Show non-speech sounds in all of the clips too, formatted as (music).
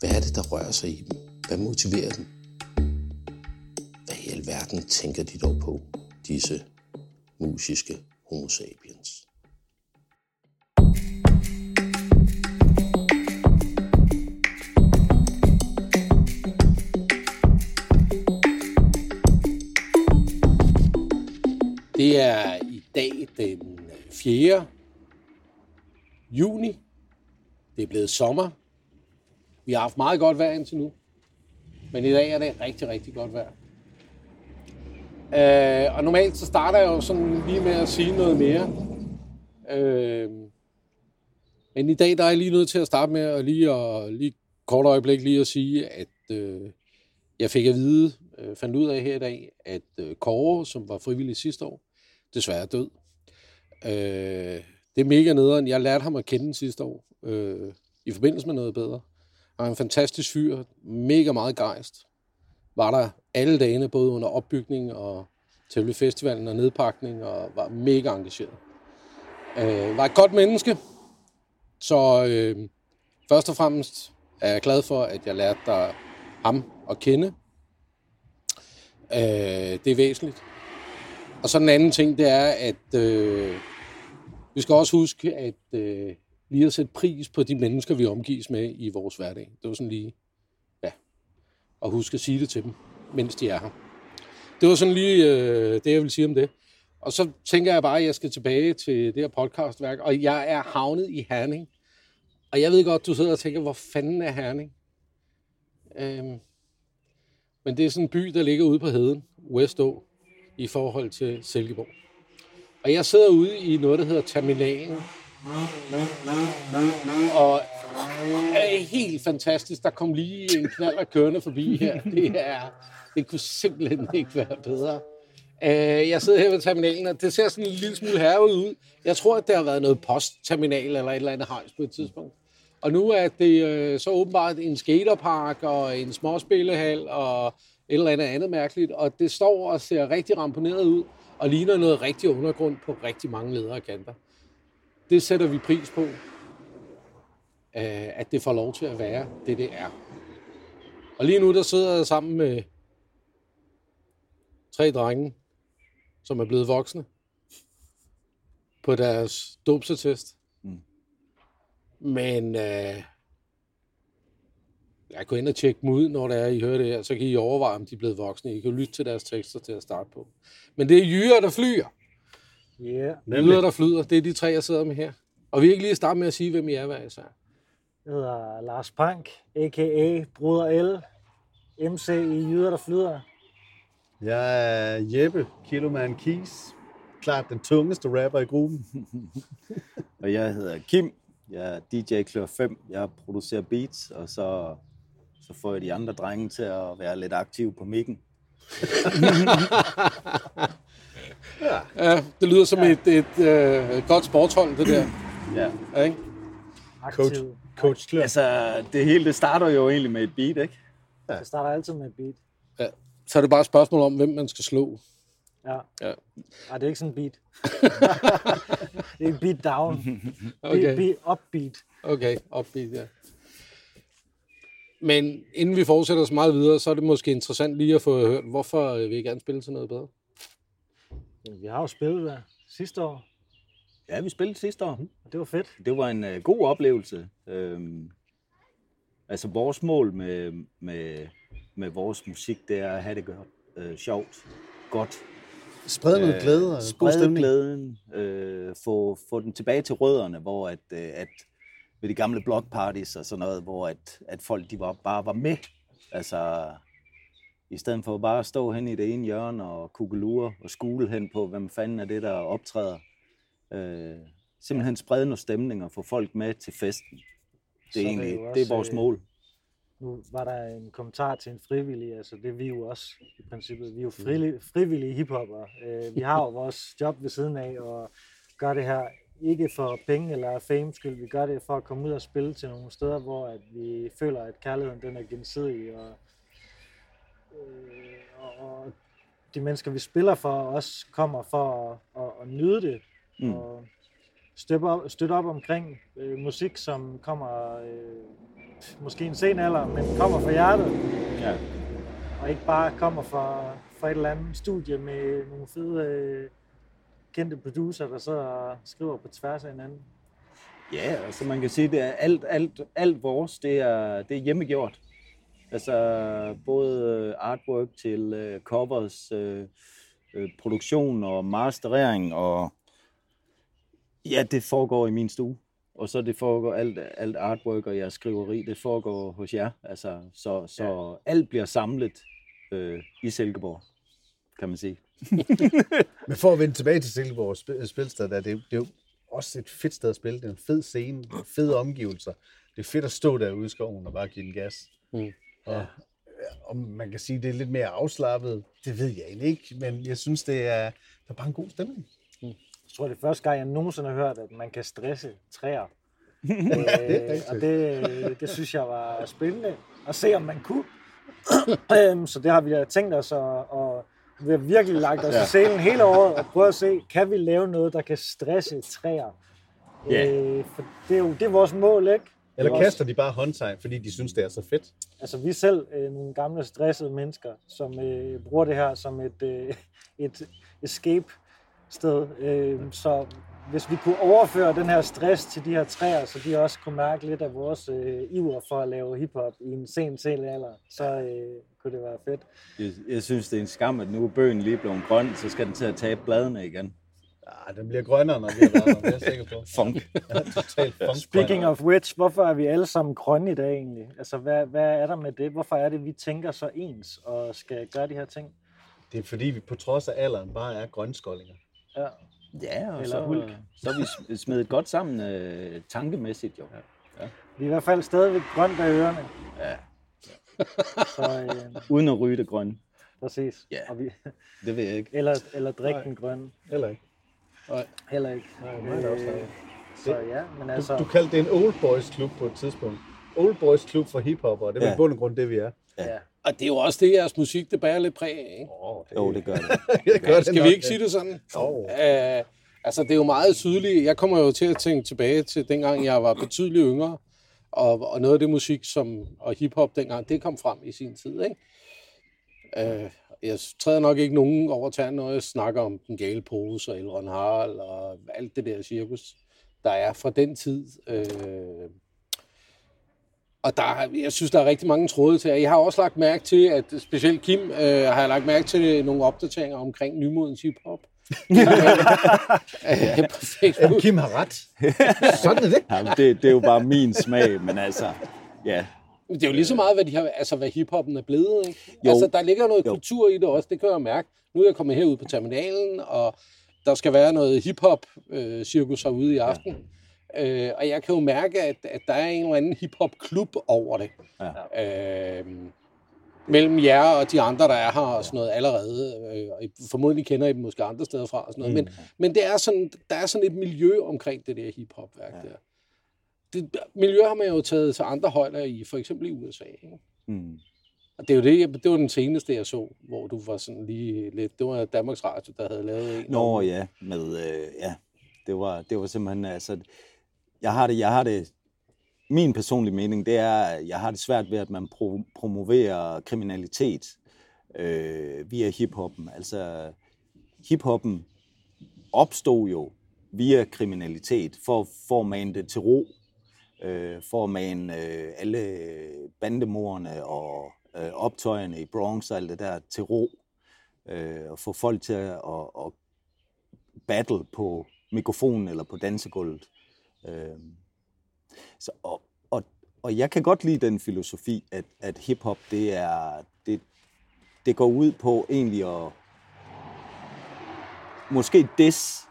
Hvad er det, der rører sig i dem? Hvad motiverer dem? Hvad i alverden tænker de dog på, disse musiske homo sapiens? Det er i dag den 4. juni. Det er blevet sommer. Vi har haft meget godt vejr indtil nu. Men i dag er det rigtig, rigtig godt vejr. Øh, og normalt så starter jeg jo sådan lige med at sige noget mere. Øh, men i dag der er jeg lige nødt til at starte med at lige, og, lige kort øjeblik lige at sige, at øh, jeg fik at vide, øh, fandt ud af her i dag, at øh, Kåre, som var frivillig sidste år, desværre død. Øh, det er mega nederen. Jeg lærte ham at kende sidste år, øh, i forbindelse med noget bedre og en fantastisk fyr, mega meget gejst. Var der alle dagene, både under opbygning og til festivalen og nedpakning, og var mega engageret. Øh, var et godt menneske, så øh, først og fremmest er jeg glad for, at jeg lærte dig ham at kende. Øh, det er væsentligt. Og så den anden ting, det er, at øh, vi skal også huske, at øh, lige at sætte pris på de mennesker, vi omgives med i vores hverdag. Det var sådan lige, ja, at huske at sige det til dem, mens de er her. Det var sådan lige øh, det, jeg vil sige om det. Og så tænker jeg bare, at jeg skal tilbage til det her podcastværk, og jeg er havnet i Herning. Og jeg ved godt, du sidder og tænker, hvor fanden er Herning? Øhm, men det er sådan en by, der ligger ude på heden, Westå, i forhold til Silkeborg. Og jeg sidder ude i noget, der hedder Terminalen. Og det er helt fantastisk. Der kom lige en knald af kørende forbi her. Det, er, det kunne simpelthen ikke være bedre. Øh, jeg sidder her ved terminalen, og det ser sådan en lille smule herved ud. Jeg tror, at det har været noget postterminal eller et eller andet hejs på et tidspunkt. Og nu er det øh, så åbenbart en skaterpark og en småspillehal og et eller andet andet mærkeligt. Og det står og ser rigtig ramponeret ud og ligner noget rigtig undergrund på rigtig mange ledere kanter. Det sætter vi pris på, øh, at det får lov til at være det, det er. Og lige nu der sidder jeg sammen med tre drenge, som er blevet voksne på deres dopsetest. Mm. Men øh, jeg går ind og tjekke dem ud, når det er, I hører det her. Så kan I overveje, om de er blevet voksne. I kan lytte til deres tekster til at starte på. Men det er jyder, der flyr. Ja. Yeah. Jyder, der flyder. Det er de tre, jeg sidder med her. Og vi kan ikke lige starte med at sige, hvem I er hver især. Jeg hedder Lars Pank, a.k.a. Bruder L. MC i Jyder, der flyder. Jeg er Jeppe, Kiloman Keys. Klart den tungeste rapper i gruppen. (laughs) Og jeg hedder Kim. Jeg er DJ Klør 5. Jeg producerer beats, og så, så får jeg de andre drenge til at være lidt aktive på mikken. (laughs) Ja, det lyder som et, et, øh, godt sportshold, det der. Ja. Ja, ikke? Coach, coach Klør. Altså, det hele det starter jo egentlig med et beat, ikke? Det starter altid med et beat. Ja. Så er det bare et spørgsmål om, hvem man skal slå. Ja. Ja. Nej, det er ikke sådan en beat. (laughs) det er en beat down. Okay. Beat, beat, upbeat. Okay, upbeat, ja. Men inden vi fortsætter så meget videre, så er det måske interessant lige at få hørt, hvorfor øh, vil I gerne spille til noget bedre? Vi har jo spillet der sidste år, Ja, vi spillede sidste år. og det var fedt. Det var en øh, god oplevelse. Øhm, altså vores mål med, med, med vores musik, det er at have det godt, øh, sjovt, godt. Spred noget glæde og god sprede glæden, øh, få, få den tilbage til rødderne, hvor at, øh, at ved de gamle blockparties og sådan noget, hvor at, at folk de var, bare var med. Altså, i stedet for bare at stå hen i det ene hjørne og kugelure og skule hen på, hvem fanden er det, der optræder. Øh, simpelthen sprede nogle stemninger og få folk med til festen. Det Så er er det egentlig det er også, vores øh, mål. Nu var der en kommentar til en frivillig, altså det er vi jo også i princippet. Vi er jo frivillige, frivillige hiphopper. Øh, vi har jo vores job ved siden af og gør det her ikke for penge eller fame skyld. Vi gør det for at komme ud og spille til nogle steder, hvor at vi føler, at kærligheden den er gensidig. Og, øh, og, de mennesker, vi spiller for, også kommer for at, at, at nyde det. Mm. Og støtte op, støtte op omkring øh, musik, som kommer øh, måske en sen alder, men kommer fra hjertet, Ja. og ikke bare kommer fra, fra et eller andet studie med nogle fede øh, kendte producer, der sidder og skriver på tværs af hinanden. Ja, altså man kan sige, det er alt, alt, alt vores, det er, det er hjemmegjort. Altså både øh, artwork til øh, covers, øh, øh, produktion og masterering, og ja, det foregår i min stue. Og så det foregår alt, alt artwork og jeres skriveri, det foregår hos jer. Altså, så så ja. alt bliver samlet øh, i Silkeborg, kan man sige. (laughs) Men for at vende tilbage til Silkeborg spil- spilsted, der, det, er jo- det er jo også et fedt sted at spille. Det er en fed scene, fede omgivelser. Det er fedt at stå derude i skoven og bare give den gas. Mm. Og, om man kan sige, det er lidt mere afslappet, det ved jeg egentlig ikke, men jeg synes, det er, der er bare en god stemning. Jeg tror, det er første gang, jeg nogensinde har hørt, at man kan stresse træer. (laughs) Det er øh, rigtigt. og det, det synes jeg var spændende at se, om man kunne. (clears throat) Øhm, så det har vi tænkt os, og, og vi har virkelig lagt os ja. i selen hele året og prøve at se, kan vi lave noget, der kan stresse træer? Ja. Øh, for det er jo det er vores mål, ikke? Eller Vores- kaster de bare håndtegn, fordi de synes, det er så fedt. Altså, vi er selv øh, nogle gamle stressede mennesker, som øh, bruger det her som et, øh, (laughs) et escape-sted. Øh, så hvis vi kunne overføre den her stress til de her træer, så de også kunne mærke lidt af vores øh, iver for at lave hiphop i en sen, sen alder, så øh, kunne det være fedt. Jeg, jeg synes, det er en skam, at nu er bøgen lige blevet grøn, så skal den til at tabe bladene igen. Ja, den bliver grønnere, når vi har været der, det er jeg sikker på. (laughs) Funk. Ja, totalt funk. Speaking of which, hvorfor er vi alle sammen grønne i dag egentlig? Altså, hvad, hvad er der med det? Hvorfor er det, vi tænker så ens og skal gøre de her ting? Det er fordi, vi på trods af alderen bare er grønskoldinger. Ja. Ja, og Eller så, hulk. så er vi sm- smedet godt sammen øh, tankemæssigt jo. Vi er i hvert fald stadigvæk grønt af ørerne. Ja. Så øh, Uden at ryge det grønne. præcis. Ja. Og vi, Det ved jeg ikke. eller, eller drikke den grønne. Eller ikke? Heller ikke. Nej, også Øh, så ja, men altså... Du, du kaldte det en old boys klub på et tidspunkt. Old boys klub for hiphopper, det er Ja. i bund og grund det, vi er. ja. Og det er jo også det, jeres musik, det bærer lidt præg af, ikke? Oh, det, Jo, det gør det. (laughs) det gør det Skal nok, vi ikke sige det sådan? Jo. Uh, altså, det er jo meget tydeligt. Jeg kommer jo til at tænke tilbage til dengang, jeg var betydeligt yngre, og, og noget af det musik som, og hiphop dengang, det kom frem i sin tid, ikke? Uh, jeg træder nok ikke nogen over tæerne, når jeg snakker om den gale pose og Elron Harald og alt det der cirkus, der er fra den tid. Uh, og der, er- jeg synes, der er rigtig mange tråde til. Jeg har også lagt mærke til, at specielt Kim øh, har jeg lagt mærke til nogle opdateringer omkring nymodens hiphop. Øh, på Facebook. Jamen, Kim har ret. Sådan er det. Ja, men det, det er jo bare min smag, men altså, ja. Det er jo lige så meget, hvad, de har, altså, hvad hiphoppen er blevet. Ikke? Jo. Altså, der ligger noget Jo. kultur i det også, det kan jeg mærke. Nu er jeg kommet herud på terminalen, og der skal være noget hiphop-cirkus herude i aften. Øh, og jeg kan jo mærke, at, at der er en eller anden hiphop-klub over det. Ja. Øh, mellem jer og de andre, der er her og sådan noget allerede. Øh, formodentlig kender I dem måske andre steder fra og sådan noget. Mm. Men, men det er sådan, der er sådan et miljø omkring det der hiphop-værk ja. der. Det miljø har man jo taget til andre højder i, for eksempel i USA. Ikke? Mm. Og det er jo det, det var den seneste, jeg så, hvor du var sådan lige lidt... Det var Danmarks Radio, der havde lavet en. Nå ja, med, øh, ja, det var, det var simpelthen, altså, jeg har det, jeg har det, min personlige mening, det er, at jeg har det svært ved, at man pro- promoverer kriminalitet øh, via hiphoppen. Altså, hiphoppen opstod jo via kriminalitet, for, for at mane det til ro, øh, for at mane øh, alle bandemorerne og øh, optøjerne i Bronx og alt det der til ro, øh, og få folk til at, at, at battle på mikrofonen eller på dansegulvet. Øh, så, og, og, og jeg kan godt lide den filosofi, at, at hiphop, det er, det, det går ud på egentlig at måske des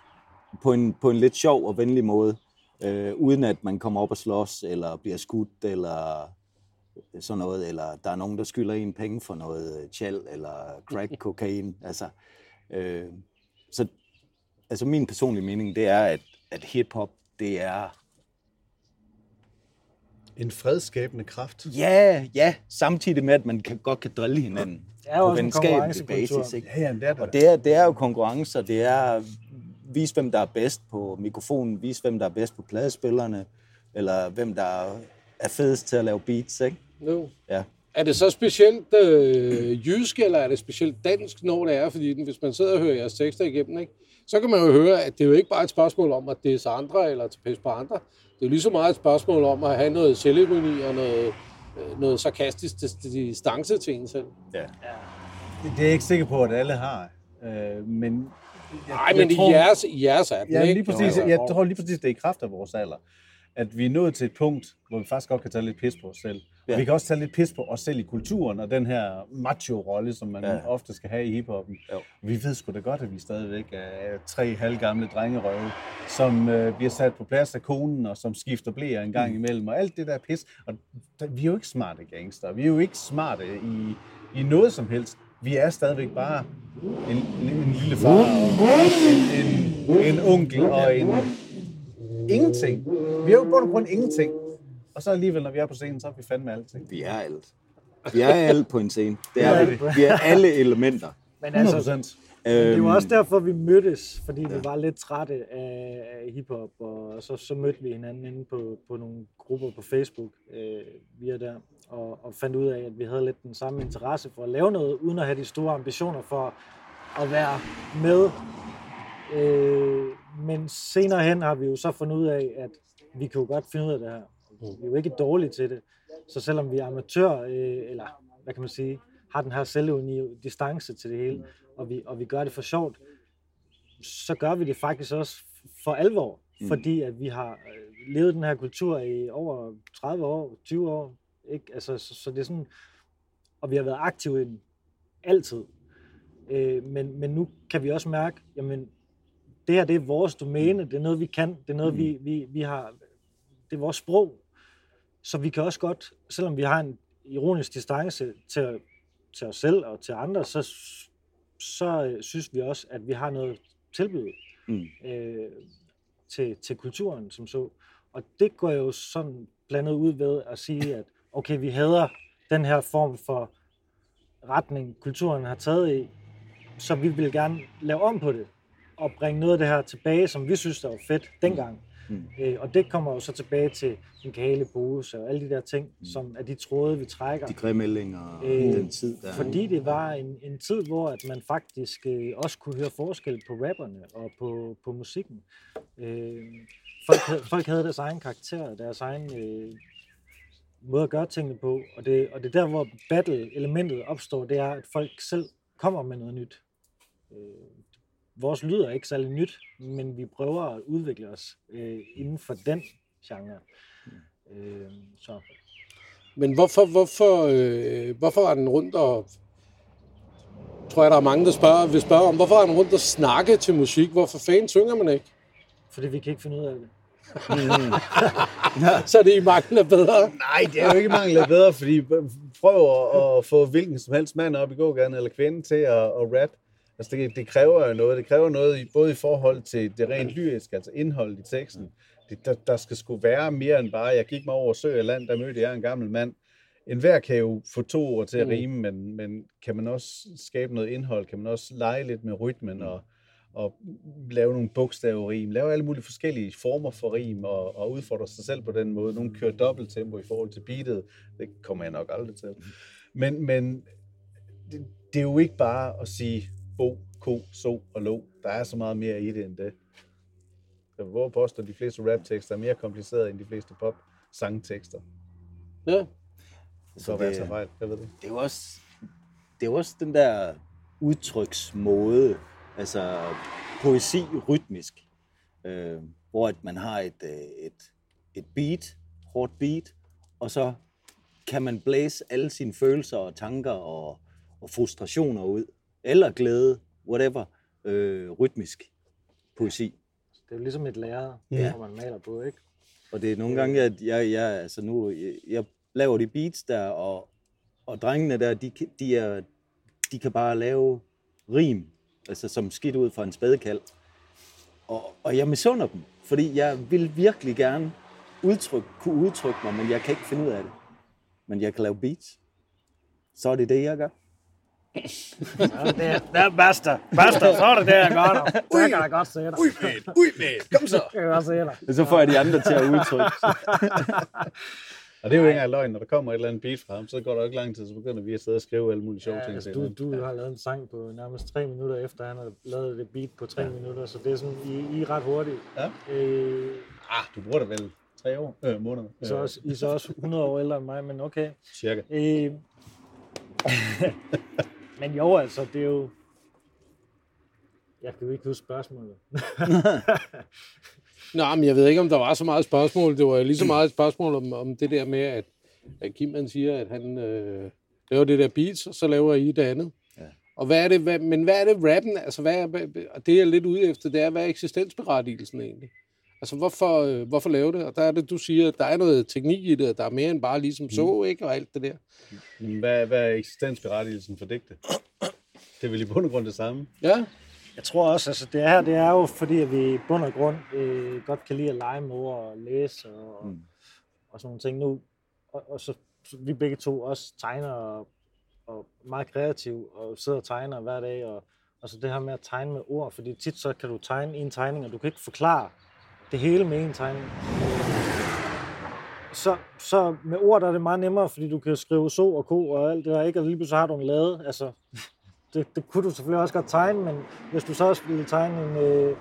på en, på en lidt sjov og venlig måde, øh, uden at man kommer op og slås, eller bliver skudt, eller sådan noget, eller der er nogen, der skylder en penge for noget tjal, eller crack (laughs) kokain. Altså, øh, så altså min personlige mening, det er, at, at hiphop, det er... En fredskabende kraft. Ja, ja, samtidig med, at man kan, godt kan drille hinanden Det er på også en venskabelig konkurrencekultur. basis. Ikke? Ja, jamen, det er der. Og det er, det er jo konkurrencer, det er vise, hvem der er bedst på mikrofonen, vise, hvem der er bedst på pladespillerne, eller hvem der er fedest til at lave beats, ikke? No. Ja. Er det så specielt øh, jysk, eller er det specielt dansk, når det er? Fordi hvis man sidder og hører jeres tekster igennem, ikke, så kan man jo høre, at det er jo ikke bare et spørgsmål om, at det er så andre, eller til pisse på andre. Det er jo lige så meget et spørgsmål om at have noget selvironi og noget, øh, noget sarkastisk dis- distance til en selv. ja. Det, det er jeg ikke sikker på, at alle har. Øh, men Nej, men i jeres, i jeres er den, Ja, lige præcis. Jo, Jeg tror lige præcis, det er i kraft af vores alder. At vi er nået til et punkt, hvor vi faktisk godt kan tage lidt pis på os selv. Ja. Ja. Vi kan også tage lidt pis på os selv i kulturen, og den her macho-rolle, som man ja. Ofte skal have i hiphoppen. Jo. Vi ved sgu da godt, at vi stadigvæk er tre halvgamle drengerøve, som øh, bliver sat på plads af konen, og som skifter blæer en gang imellem, og alt det der pis. Og der, vi er jo ikke smarte gangster. Vi er jo ikke smarte i, i noget som helst. Vi er stadigvæk bare en, en, en lille far, og en, en, en onkel og en, ingenting. Vi er jo på grund ingenting. Og så alligevel, når vi er på scenen, så er vi fandme alting. Vi er alt. Vi er alt på en scene. Det er vi. Vi er alle elementer. Men 100 altså, procent. det var Øhm, også derfor, vi mødtes, fordi vi var lidt trætte af, hiphop, og så, så mødte vi hinanden inde på, på nogle grupper på Facebook øh, via der, og, og fandt ud af, at vi havde lidt den samme interesse for at lave noget, uden at have de store ambitioner for at være med. Øh, men senere hen har vi jo så fundet ud af, at vi kan jo godt finde ud af det her. Vi er jo ikke dårlige til det. Så selvom vi er amatør, øh, eller hvad kan man sige, har den her selvevne distance til det hele, og vi, og vi gør det for sjovt, så gør vi det faktisk også for alvor, mm. fordi at vi har øh, levet den her kultur i over 30 år, 20 år, ikke? Altså, så, så det er sådan, og vi har været aktive i den altid. Øh, men, men nu kan vi også mærke, jamen, det her det er vores domæne, det er noget, vi kan, det er noget, mm. vi, vi, vi har, det er vores sprog. Så vi kan også godt, selvom vi har en ironisk distance til, til os selv og til andre, så, så øh, synes vi også, at vi har noget at tilbyde Mm. øh, til, til kulturen som så. Og det går jo sådan blandet ud ved at sige, at okay, vi hader den her form for retning, kulturen har taget i, så vi vil gerne lave om på det og bringe noget af det her tilbage, som vi synes, der var fedt dengang. Mm. Øh, og det kommer jo så tilbage til en kale pose og alle de der ting, mm. som er de tråde, vi trækker. De grimellinger og Øh, den tid, der Fordi det var en, en tid, hvor at man faktisk øh, også kunne høre forskel på rapperne og på, på musikken. Øh, folk, havde, folk havde deres egen karakter, deres egen øh, måde at gøre tingene på, og det, og det er der, hvor battle-elementet opstår, det er, at folk selv kommer med noget nyt. Øh, vores lyd er ikke særlig nyt, men vi prøver at udvikle os øh, inden for den genre. Øh, så Men hvorfor, hvorfor, øh, hvorfor er den rundt og... Tror jeg, der er mange, der spørger, vil spørge om, hvorfor er den rundt og snakke til musik? Hvorfor fanden synger man ikke? fordi vi kan ikke finde ud af det. (laughs) Så er det i mangel af bedre. Nej, det er jo ikke mangel af bedre, fordi prøv at, at få hvilken som helst mand op i gågaden eller kvinde til at, at rap. Altså det, det kræver jo noget. Det kræver noget i, både i forhold til det rent lyriske, altså indholdet i teksten. Det, der, der skal sgu være mere end bare, jeg gik mig over sø og land, der mødte jeg en gammel mand. En hver kan jo få to ord til at rime, men, men kan man også skabe noget indhold? Kan man også lege lidt med rytmen og, og lave nogle bogstaverim? Lave alle mulige forskellige former for rim og, og udfordre sig selv på den måde. Nogle kører dobbelt tempo i forhold til beatet. Det kommer jeg nok aldrig til. Men, men det, det er jo ikke bare at sige bo, ko, so og lo. Der er så meget mere i det end det. Jeg vil påstå, at de fleste raptekster er mere komplicerede end de fleste pop-sangtekster. Ja. Så det, være, jeg fejl. Jeg ved det. Det er også, det er også den der udtryksmåde, altså poesi rytmisk, øh, hvor at man har et, øh, et, et beat, hårdt beat, og så kan man blæse alle sine følelser og tanker og, og frustrationer ud, eller glæde, whatever, øh, rytmisk poesi. Det er jo ligesom et lærer, Ja. hvor man maler på, ikke? Og det er nogle gange, at jeg, jeg, altså nu, jeg, jeg laver de beats der, og, og drengene der, de, de, er, de kan bare lave rim, altså som skidt ud fra en spadekald. Og, og jeg misunder dem, fordi jeg vil virkelig gerne udtrykke, kunne udtrykke mig, men jeg kan ikke finde ud af det. Men jeg kan lave beats. Så er det det, jeg gør. Ja, det er, det er basta. Basta, så er det det, jeg gør dig. Det kan jeg godt se dig. Ui, mate, ui, mate, kom så. Det kan jeg godt se dig. Og så får jeg de andre til at udtrykke. (laughs) Og det er jo ikke engang løgn, når der kommer et eller andet beat fra ham, så går der jo ikke lang tid, så begynder vi at sidde og skrive alle mulige sjove Ja, ting. altså, du, du har lavet en sang på nærmest tre minutter efter, han har lavet det beat på tre ja. minutter, så det er sådan, I, I er ret hurtigt. Ja. Øh, Ah, du bruger det vel tre år, øh, måneder. I, er så også, I er så også 100 år ældre end mig, men okay. Cirka. Øh, (laughs) men jo, altså, det er jo... Jeg kan jo ikke huske spørgsmålet. (laughs) Nå, men jeg ved ikke, om der var så meget spørgsmål. Det var lige så meget et spørgsmål om, om det der med, at, at Kim han siger, at han øh, laver det der beats, og så laver I det andet. Ja. Og hvad er det, hvad, men hvad er det rappen, altså hvad er, og det jeg er lidt ude efter, det er, hvad er eksistensberettigelsen egentlig? Altså hvorfor, øh, hvorfor lave det? Og der er det, du siger, at der er noget teknik i det, der er mere end bare ligesom så, ikke? Og alt det der. Hvad, hvad er eksistensberettigelsen for digte? Det er vel i bund og grund det samme. Ja, Jeg tror også, altså det her, det er jo fordi, at vi i bund og grund øh, godt kan lide at lege med ord og læse og, mm. og sådan nogle ting nu. Og, og så, så vi begge to også tegner og, og meget kreative og sidder og tegner hver dag. Og, og så det her med at tegne med ord, fordi tit så kan du tegne en tegning, og du kan ikke forklare det hele med en tegning. Så, så med ord der er det meget nemmere, fordi du kan skrive så og ko og alt det der, ikke? Og lige pludselig har du en lade. Altså, det, det kunne du selvfølgelig også godt tegne, men hvis du så også ville tegne en, øh,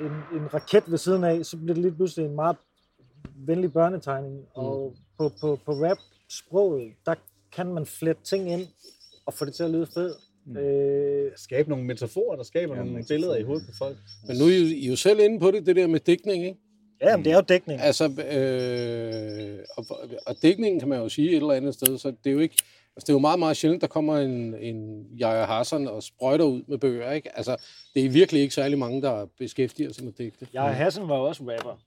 en, en raket ved siden af, så bliver det lige pludselig en meget venlig børnetegning. Og på, på, på rap-sproget, der kan man flette ting ind og få det til at lyde fedt. Mm. Øh, Skabe nogle metaforer, der skaber Ja, nogle metaforer. billeder i hovedet på folk. men nu er I, jo- I er jo selv inde på det, det der med dækning, ikke? ja, men det er jo dækning. Altså, øh, og, og dækningen kan man jo sige et eller andet sted, så det er jo ikke, altså det er jo meget, meget sjældent, der kommer en, en Jaja Hassan og sprøjter ud med bøger, ikke? Altså, det er virkelig ikke særlig mange, der beskæftiger sig med digte. Jeg Hassan var jo også rapper.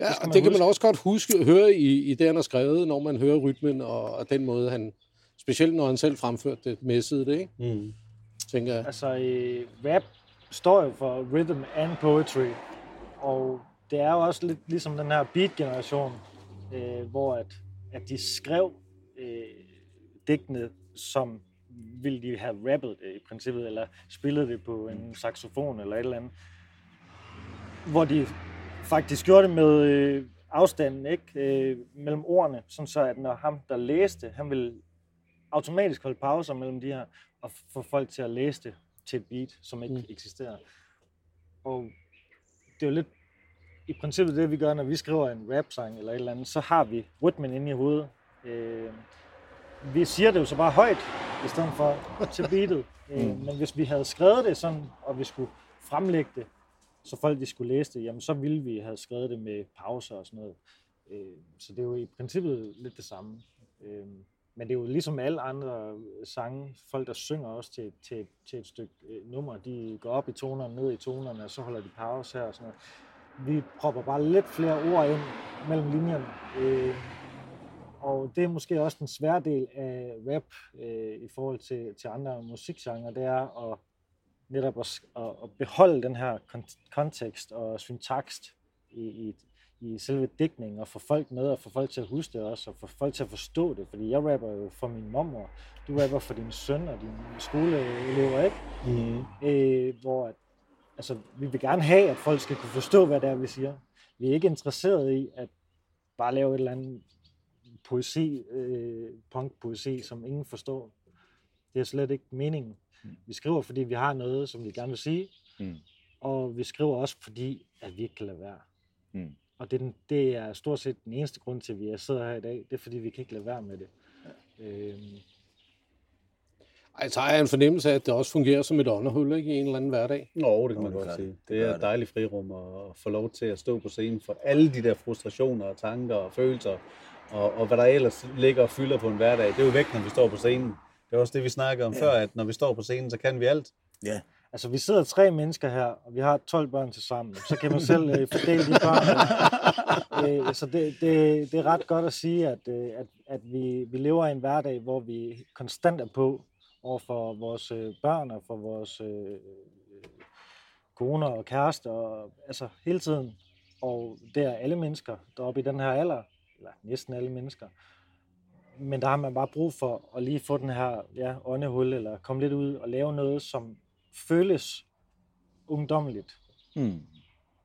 Ja, det og det kan man også godt huske, høre i, i det, han har skrevet, når man hører rytmen og, og den måde, han, specielt når han selv fremførte det, messede det, ikke? Mm. Tænker jeg. Altså, rap står jo for rhythm and poetry. Og det er jo også lidt ligesom den her beat-generation, øh, hvor at, at de skrev øh, digtene, som ville de have rappet det i princippet, eller spillet det på en saxofon eller et eller andet. Hvor de faktisk gjorde det med øh, afstanden ikke øh, mellem ordene, sådan så at når ham, der læste, han ville automatisk holde pauser mellem de her, og få folk til at læse det til et beat, som ikke mm. eksisterer. Og det er jo lidt i princippet det, vi gør, når vi skriver en rap-sang eller et eller andet, så har vi rytmen inde i hovedet. Øh, vi siger det jo så bare højt, i stedet for til beatet. (laughs) Øh, men hvis vi havde skrevet det sådan, og vi skulle fremlægge det, så folk de skulle læse det, jamen så ville vi have skrevet det med pauser og sådan noget. Øh, så det er jo i princippet lidt det samme. Øh, men det er jo ligesom alle andre øh, sange, folk der synger også til, til, til et stykke øh, nummer, de går op i tonerne, ned i tonerne, og så holder de pause her og sådan noget. Vi propper bare lidt flere ord ind mellem linjerne. Øh, og det er måske også den svære del af rap øh, i forhold til, til andre musikgenre, det er at netop at, at, beholde den her kontekst og syntakst i, i, i selve digtningen, og få folk med, og få folk til at huske det også, og få folk til at forstå det. Fordi jeg rapper jo for min mormor, du rapper for din søn og dine skoleelever, ikke? Mm. øh, hvor at, altså, vi vil gerne have, at folk skal kunne forstå, hvad det er, vi siger. Vi er ikke interesseret i at bare lave et eller andet poesi, øh, punkpoesi, som ingen forstår. Det er slet ikke meningen. Vi skriver, fordi vi har noget, som vi gerne vil sige, Mm. og vi skriver også, fordi at vi ikke kan lade være. Mm. Og det er, det er stort set den eneste grund til, at vi sidder her i dag. Det er, fordi vi kan ikke lade være med det. Øh, Ej, så har jeg en fornemmelse af, at det også fungerer som et ånderhul ikke, i en eller anden hverdag. Nå, det kan man det godt gør sige. det. Det Det er et det. dejligt frirum at få lov til at stå på scenen for alle de der frustrationer og tanker og følelser, og, og hvad der ellers ligger og fylder på en hverdag. Det er jo væk, når vi står på scenen. Det er også det, vi snakkede om ja. før, at når vi står på scenen, så kan vi alt. Ja. Altså, vi sidder tre mennesker her, og vi har 12 børn til sammen. Så kan man selv øh, fordele de børn. (laughs) øh, så det, det, det er ret godt at sige, at, øh, at, at vi, vi lever i en hverdag, hvor vi konstant er på over for vores øh, børn og for vores øh, koner og kærester. Og, altså hele tiden. Og det er alle mennesker, der er oppe i den her alder. Eller næsten alle mennesker. Men der har man bare brug for at lige få den her ja, åndehul, eller komme lidt ud og lave noget, som føles ungdommeligt. Hmm.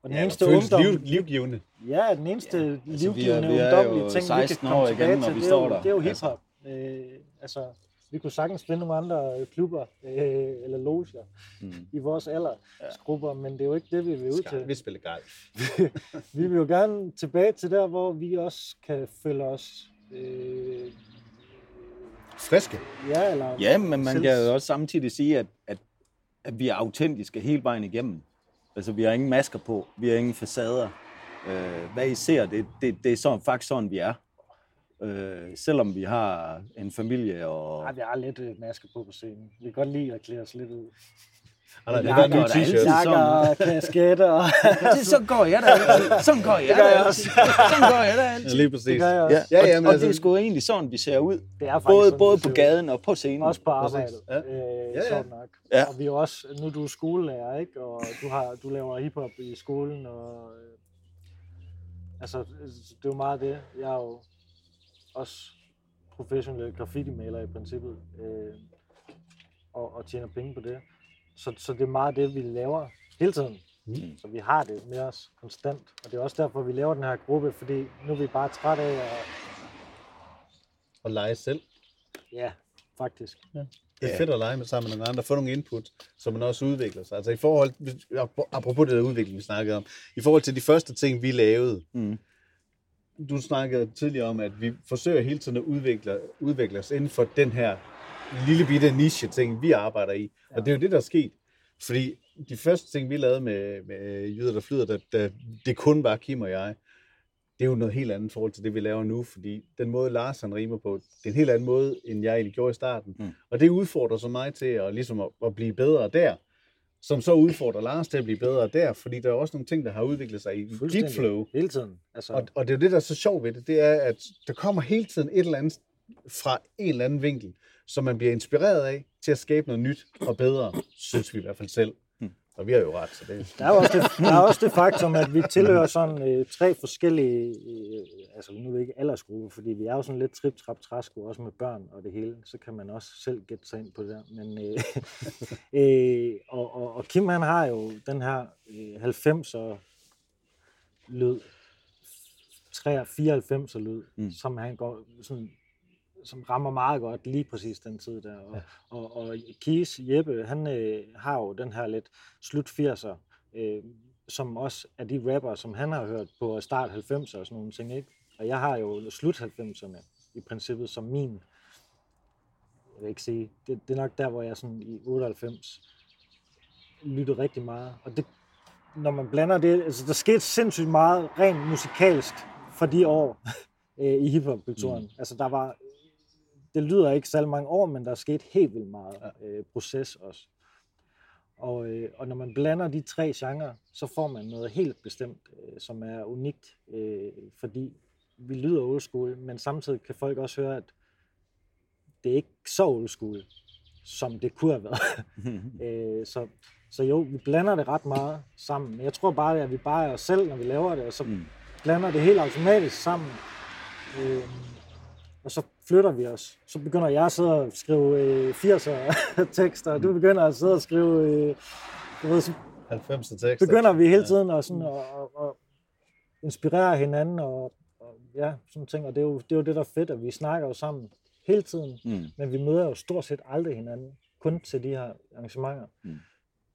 Og den Ja, eneste føles ungdom, liv, livgivende. ja, den eneste ja, altså, vi er- livgivende, vi er jo ungdomlige ting, vi 16 kan komme år tilbage igen, når til, vi det, er står jo, der. det er jo Altså. hiphop. Øh, altså, vi kunne sagtens finde nogle andre øh, klubber øh, eller loger Hmm. i vores aldersgrupper, men det er jo ikke det, vi vil ud Skal vi til. spille golf? (laughs) Vi vil jo gerne tilbage til der, hvor vi også kan føle os øh, Friske. ja, eller Ja, men man selv- kan jo også samtidig sige, at, at, at vi er autentiske hele vejen igennem. Altså, vi har ingen masker på, vi har ingen facader. Øh, hvad I ser, det, det, det er sådan, faktisk sådan, vi er. Øh, selvom vi har en familie og... Nej, vi har lidt øh, masker på på scenen. Vi kan godt lide at klæde os lidt ud. Ny der (laughs) er altid t-shirt. sådan. Jakker, kasketter. og- Det, så går jeg da (laughs) altid. Sådan går jeg Det gør jeg altid. Sådan går jeg da (laughs) Ja, lige præcis. Det gør jeg også. Ja, Ja, og, ja, men og altså- det er sgu egentlig sådan, vi ser ud. Det er faktisk Både, sådan, både på gaden og på scenen. Også på arbejdet. Ja. Øh, Ja, ja. sjovt nok. Ja. Og vi er også, nu er du skolelærer, ikke? Og du, har, du laver hiphop i skolen, og øh, altså, det er jo meget det. Jeg er jo også professionel graffiti-maler i princippet, øh, og, og tjener penge på det. Så, så det er meget det, vi laver hele tiden. Mm. Så vi har det med os konstant. Og det er også derfor, vi laver den her gruppe, fordi nu er vi bare træt af at, Og lege selv. ja, faktisk. Det er fedt at lege med sammen med nogle andre, få nogle input, så man også udvikler sig. Altså i forhold, apropos det der udvikling, vi snakkede om, i forhold til de første ting, vi lavede, Mm. du snakkede tidligere om, at vi forsøger hele tiden at udvikle, udvikle os inden for den her lille bitte niche ting, vi arbejder i. Ja. Og det er jo det, der er sket. Fordi de første ting, vi lavede med, med Jyder, der flyder, da, da det kun var Kim og jeg, det er jo noget helt andet i forhold til det, vi laver nu, fordi den måde, Lars han rimer på, det er en helt anden måde, end jeg egentlig gjorde i starten. Mm. Og det udfordrer så mig til at, ligesom at, at blive bedre der, som så udfordrer Lars til at blive bedre der, fordi der er også nogle ting, der har udviklet sig i dit flow. Hele tiden. Altså, Og, og det er jo det, der er så sjovt ved det, det er, at der kommer hele tiden et eller andet fra en eller anden vinkel, som man bliver inspireret af til at skabe noget nyt og bedre, synes vi i hvert fald selv. Og vi har jo ret, så det Der er også det, der er også det faktum, at vi tilhører sådan øh, tre forskellige, øh, altså nu er det ikke aldersgruppe, fordi vi er jo sådan lidt trip trap træsko, også med børn og det hele, så kan man også selv gætte sig ind på det der. Men, øh, (laughs) øh, og, og, og Kim han har jo den her øh, 90'er lyd, 94'er lyd, mm. som han går sådan som rammer meget godt lige præcis den tid der. Og, ja. og, og Kies, Jeppe, han øh, har jo den her lidt slut 80'er, øh, som også er de rapper, som han har hørt på start 90'er og sådan nogle ting, ikke? Og jeg har jo slut 90'erne i princippet som min, jeg vil ikke sige, det, det er nok der, hvor jeg sådan i 98 lyttede rigtig meget. Og det, når man blander det, altså der skete sindssygt meget rent musikalsk for de år (laughs) øh, i hiphop-kulturen. Mm. Altså der var, det lyder ikke særlig mange år, men der er sket helt vildt meget øh, proces også. Og, øh, og når man blander de tre genrer, så får man noget helt bestemt, øh, som er unikt, øh, fordi vi lyder old school, men samtidig kan folk også høre, at det er ikke så old school, som det kunne have været. (laughs) øh, så, så jo, vi blander det ret meget sammen. Men jeg tror bare, at vi bare er os selv, når vi laver det, og så mm. blander det helt automatisk sammen. Øh, og så flytter vi os. Så begynder jeg at sidde og skrive øh, 80'er (laughs) tekster, og du begynder at sidde og skrive... Øh, du ved, så 90'er tekster. begynder vi hele tiden at, sådan, at, at, at inspirere hinanden, og, og ja, sådan ting. Og det er, jo, det er jo det, der er fedt, at vi snakker jo sammen hele tiden, Mm. men vi møder jo stort set aldrig hinanden, kun til de her arrangementer. Mm.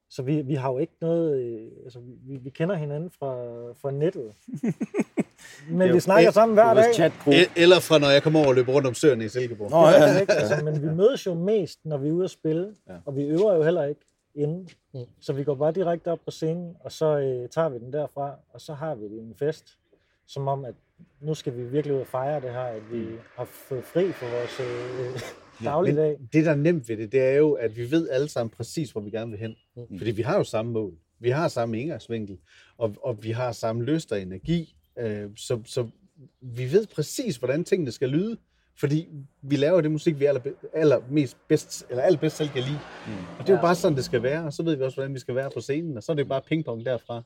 Så vi, vi har jo ikke noget, øh, altså vi, vi kender hinanden fra, fra nettet. (laughs) Men vi snakker sammen hver dag. E- Eller fra når jeg kommer over og løber rundt om søerne i Silkeborg. Nå, ja. Ja. Ikke? Altså, men vi mødes jo mest, når vi er ude at spille, Ja. ja. og vi øver jo heller ikke inden. Mm. Så vi går bare direkte op på scenen, og så øh, tager vi den derfra, og så har vi en fest, som om, at nu skal vi virkelig ud og fejre det her, at vi har fået fri for vores øh, dagligdag. Men det, der er nemt ved det, det er jo, at vi ved alle sammen præcis, hvor vi gerne vil hen. Mm. Fordi vi har jo samme mål. Vi har samme indgangsvinkel, og, og vi har samme lyst og energi. Øh, så, så vi ved præcis, hvordan tingene skal lyde. Fordi vi laver det musik, vi aller, allermest bedst, eller allerbedst selv kan lide. Mm. Og det er jo bare sådan, det skal være. Og så ved vi også, hvordan vi skal være på scenen. Og så er det bare pingpong derfra.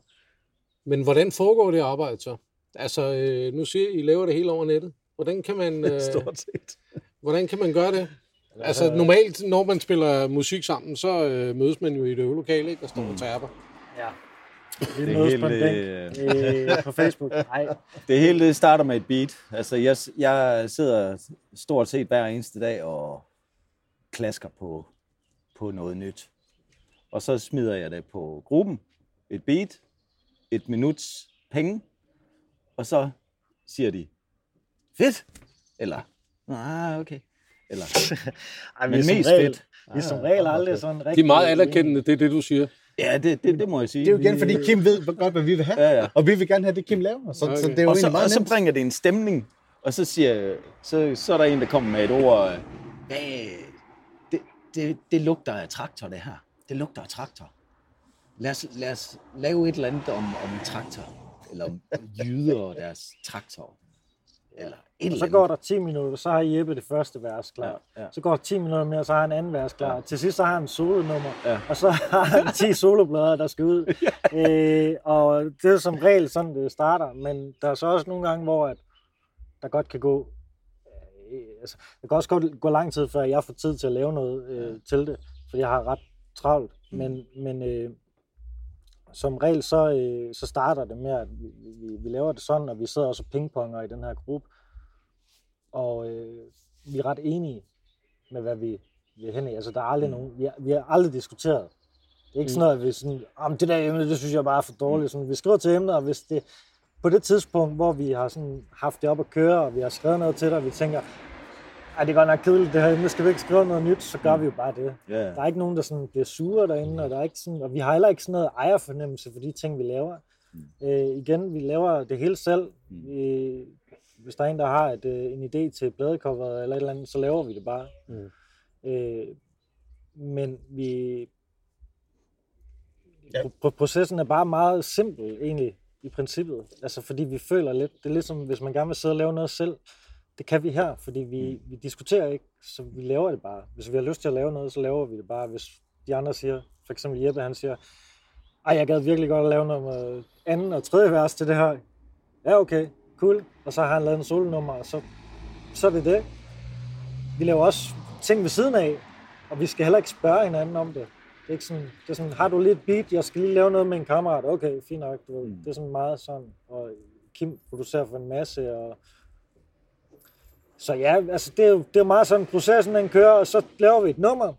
Men hvordan foregår det arbejde så? Altså, øh, nu siger I, I laver det hele over nettet. Hvordan kan man, (laughs) øh, Stort set. hvordan kan man gøre det? Altså, normalt, når man spiller musik sammen, så øh, mødes man jo i det øvelokale, ikke? Og står og tærper. Det en hele, øh, på Facebook. Nej, Det hele det starter med et beat. Altså, jeg, jeg sidder stort set hver eneste dag og klasker på, på noget nyt. Og så smider jeg det på gruppen. Et beat, et minuts penge, og så siger de, fedt, eller, ah, okay, eller, (laughs) Ej, men er mest regel, fedt. Vi er som regel aldrig sådan rigtig... De er meget anerkendende, det er det, du siger. Ja, det, det, det må jeg sige. Det er jo igen, fordi Kim ved godt, hvad vi vil have. Ja, ja. Og vi vil gerne have det, Kim laver. Så, Okay. så det er jo og, så, meget og så bringer det en stemning, og så siger så, så er der en, der kommer med et ord, øh, hvad, det, det, det lugter af traktor, det her. Det lugter af traktor. Lad os, lad os lave et eller andet om, om traktor, eller om jyder og deres traktor, eller et Og så går der 10 minutter, så har Jeppe det første vers klar. Ja, ja. Så går der 10 minutter mere, så har han anden vers klar. Til sidst så har han solonummer, Ja. og så har han 10 soloblader, der skal ud. (laughs) øh, og det er som regel sådan, det starter. Men der er så også nogle gange, hvor at der godt kan gå... Øh, altså, der kan også godt gå lang tid, før jeg får tid til at lave noget øh, til det, for jeg har ret travlt. Men, men øh, som regel, så, øh, så starter det med, at vi, vi, vi laver det sådan, og vi sidder også og pingponger i den her gruppe. Og øh, vi er ret enige med, hvad vi vil hen i. Altså, der er aldrig nogen... Vi har, vi har aldrig diskuteret. Det er ikke sådan noget, at vi sådan... Om det der emne, det synes jeg bare er for dårligt. Sådan, vi skriver til emner, og hvis det... På det tidspunkt, hvor vi har sådan haft det op at køre, og vi har skrevet noget til dig, og vi tænker, ej, det er godt nok kedeligt det her emne, skal vi ikke skrive noget nyt, så gør vi jo bare det. Ja, Der er ikke nogen, der sådan bliver sure derinde, og, der er ikke sådan, og vi har heller ikke sådan noget ejerfornemmelse for de ting, vi laver. Mm. Øh, igen, vi laver det hele selv. Mm. Vi, hvis der er en, der har et, øh, en idé til bladecoveret eller et eller andet, så laver vi det bare. Mm. Øh, men vi... Ja. Ja. Processen er bare meget simpel, egentlig, i princippet. Altså, fordi vi føler lidt... Det er lidt som, hvis man gerne vil sidde og lave noget selv. Det kan vi her, fordi vi, vi diskuterer ikke, så vi laver det bare. Hvis vi har lyst til at lave noget, så laver vi det bare. Hvis de andre siger, for eksempel Jeppe, han siger, ej, jeg gad virkelig godt at lave noget med anden og tredje vers til det her. Ja, okay, cool. Og så har han lavet en solonummer, og så, så er det det. Vi laver også ting ved siden af, og vi skal heller ikke spørge hinanden om det. Det er ikke sådan, det er sådan, har du lidt beat, jeg skal lige lave noget med en kammerat. Okay, fint nok. Du. Mm. Det er sådan meget sådan. Og Kim producerer for en masse, og så ja, altså det er jo det er meget sådan, processen den kører, og så laver vi et nummer,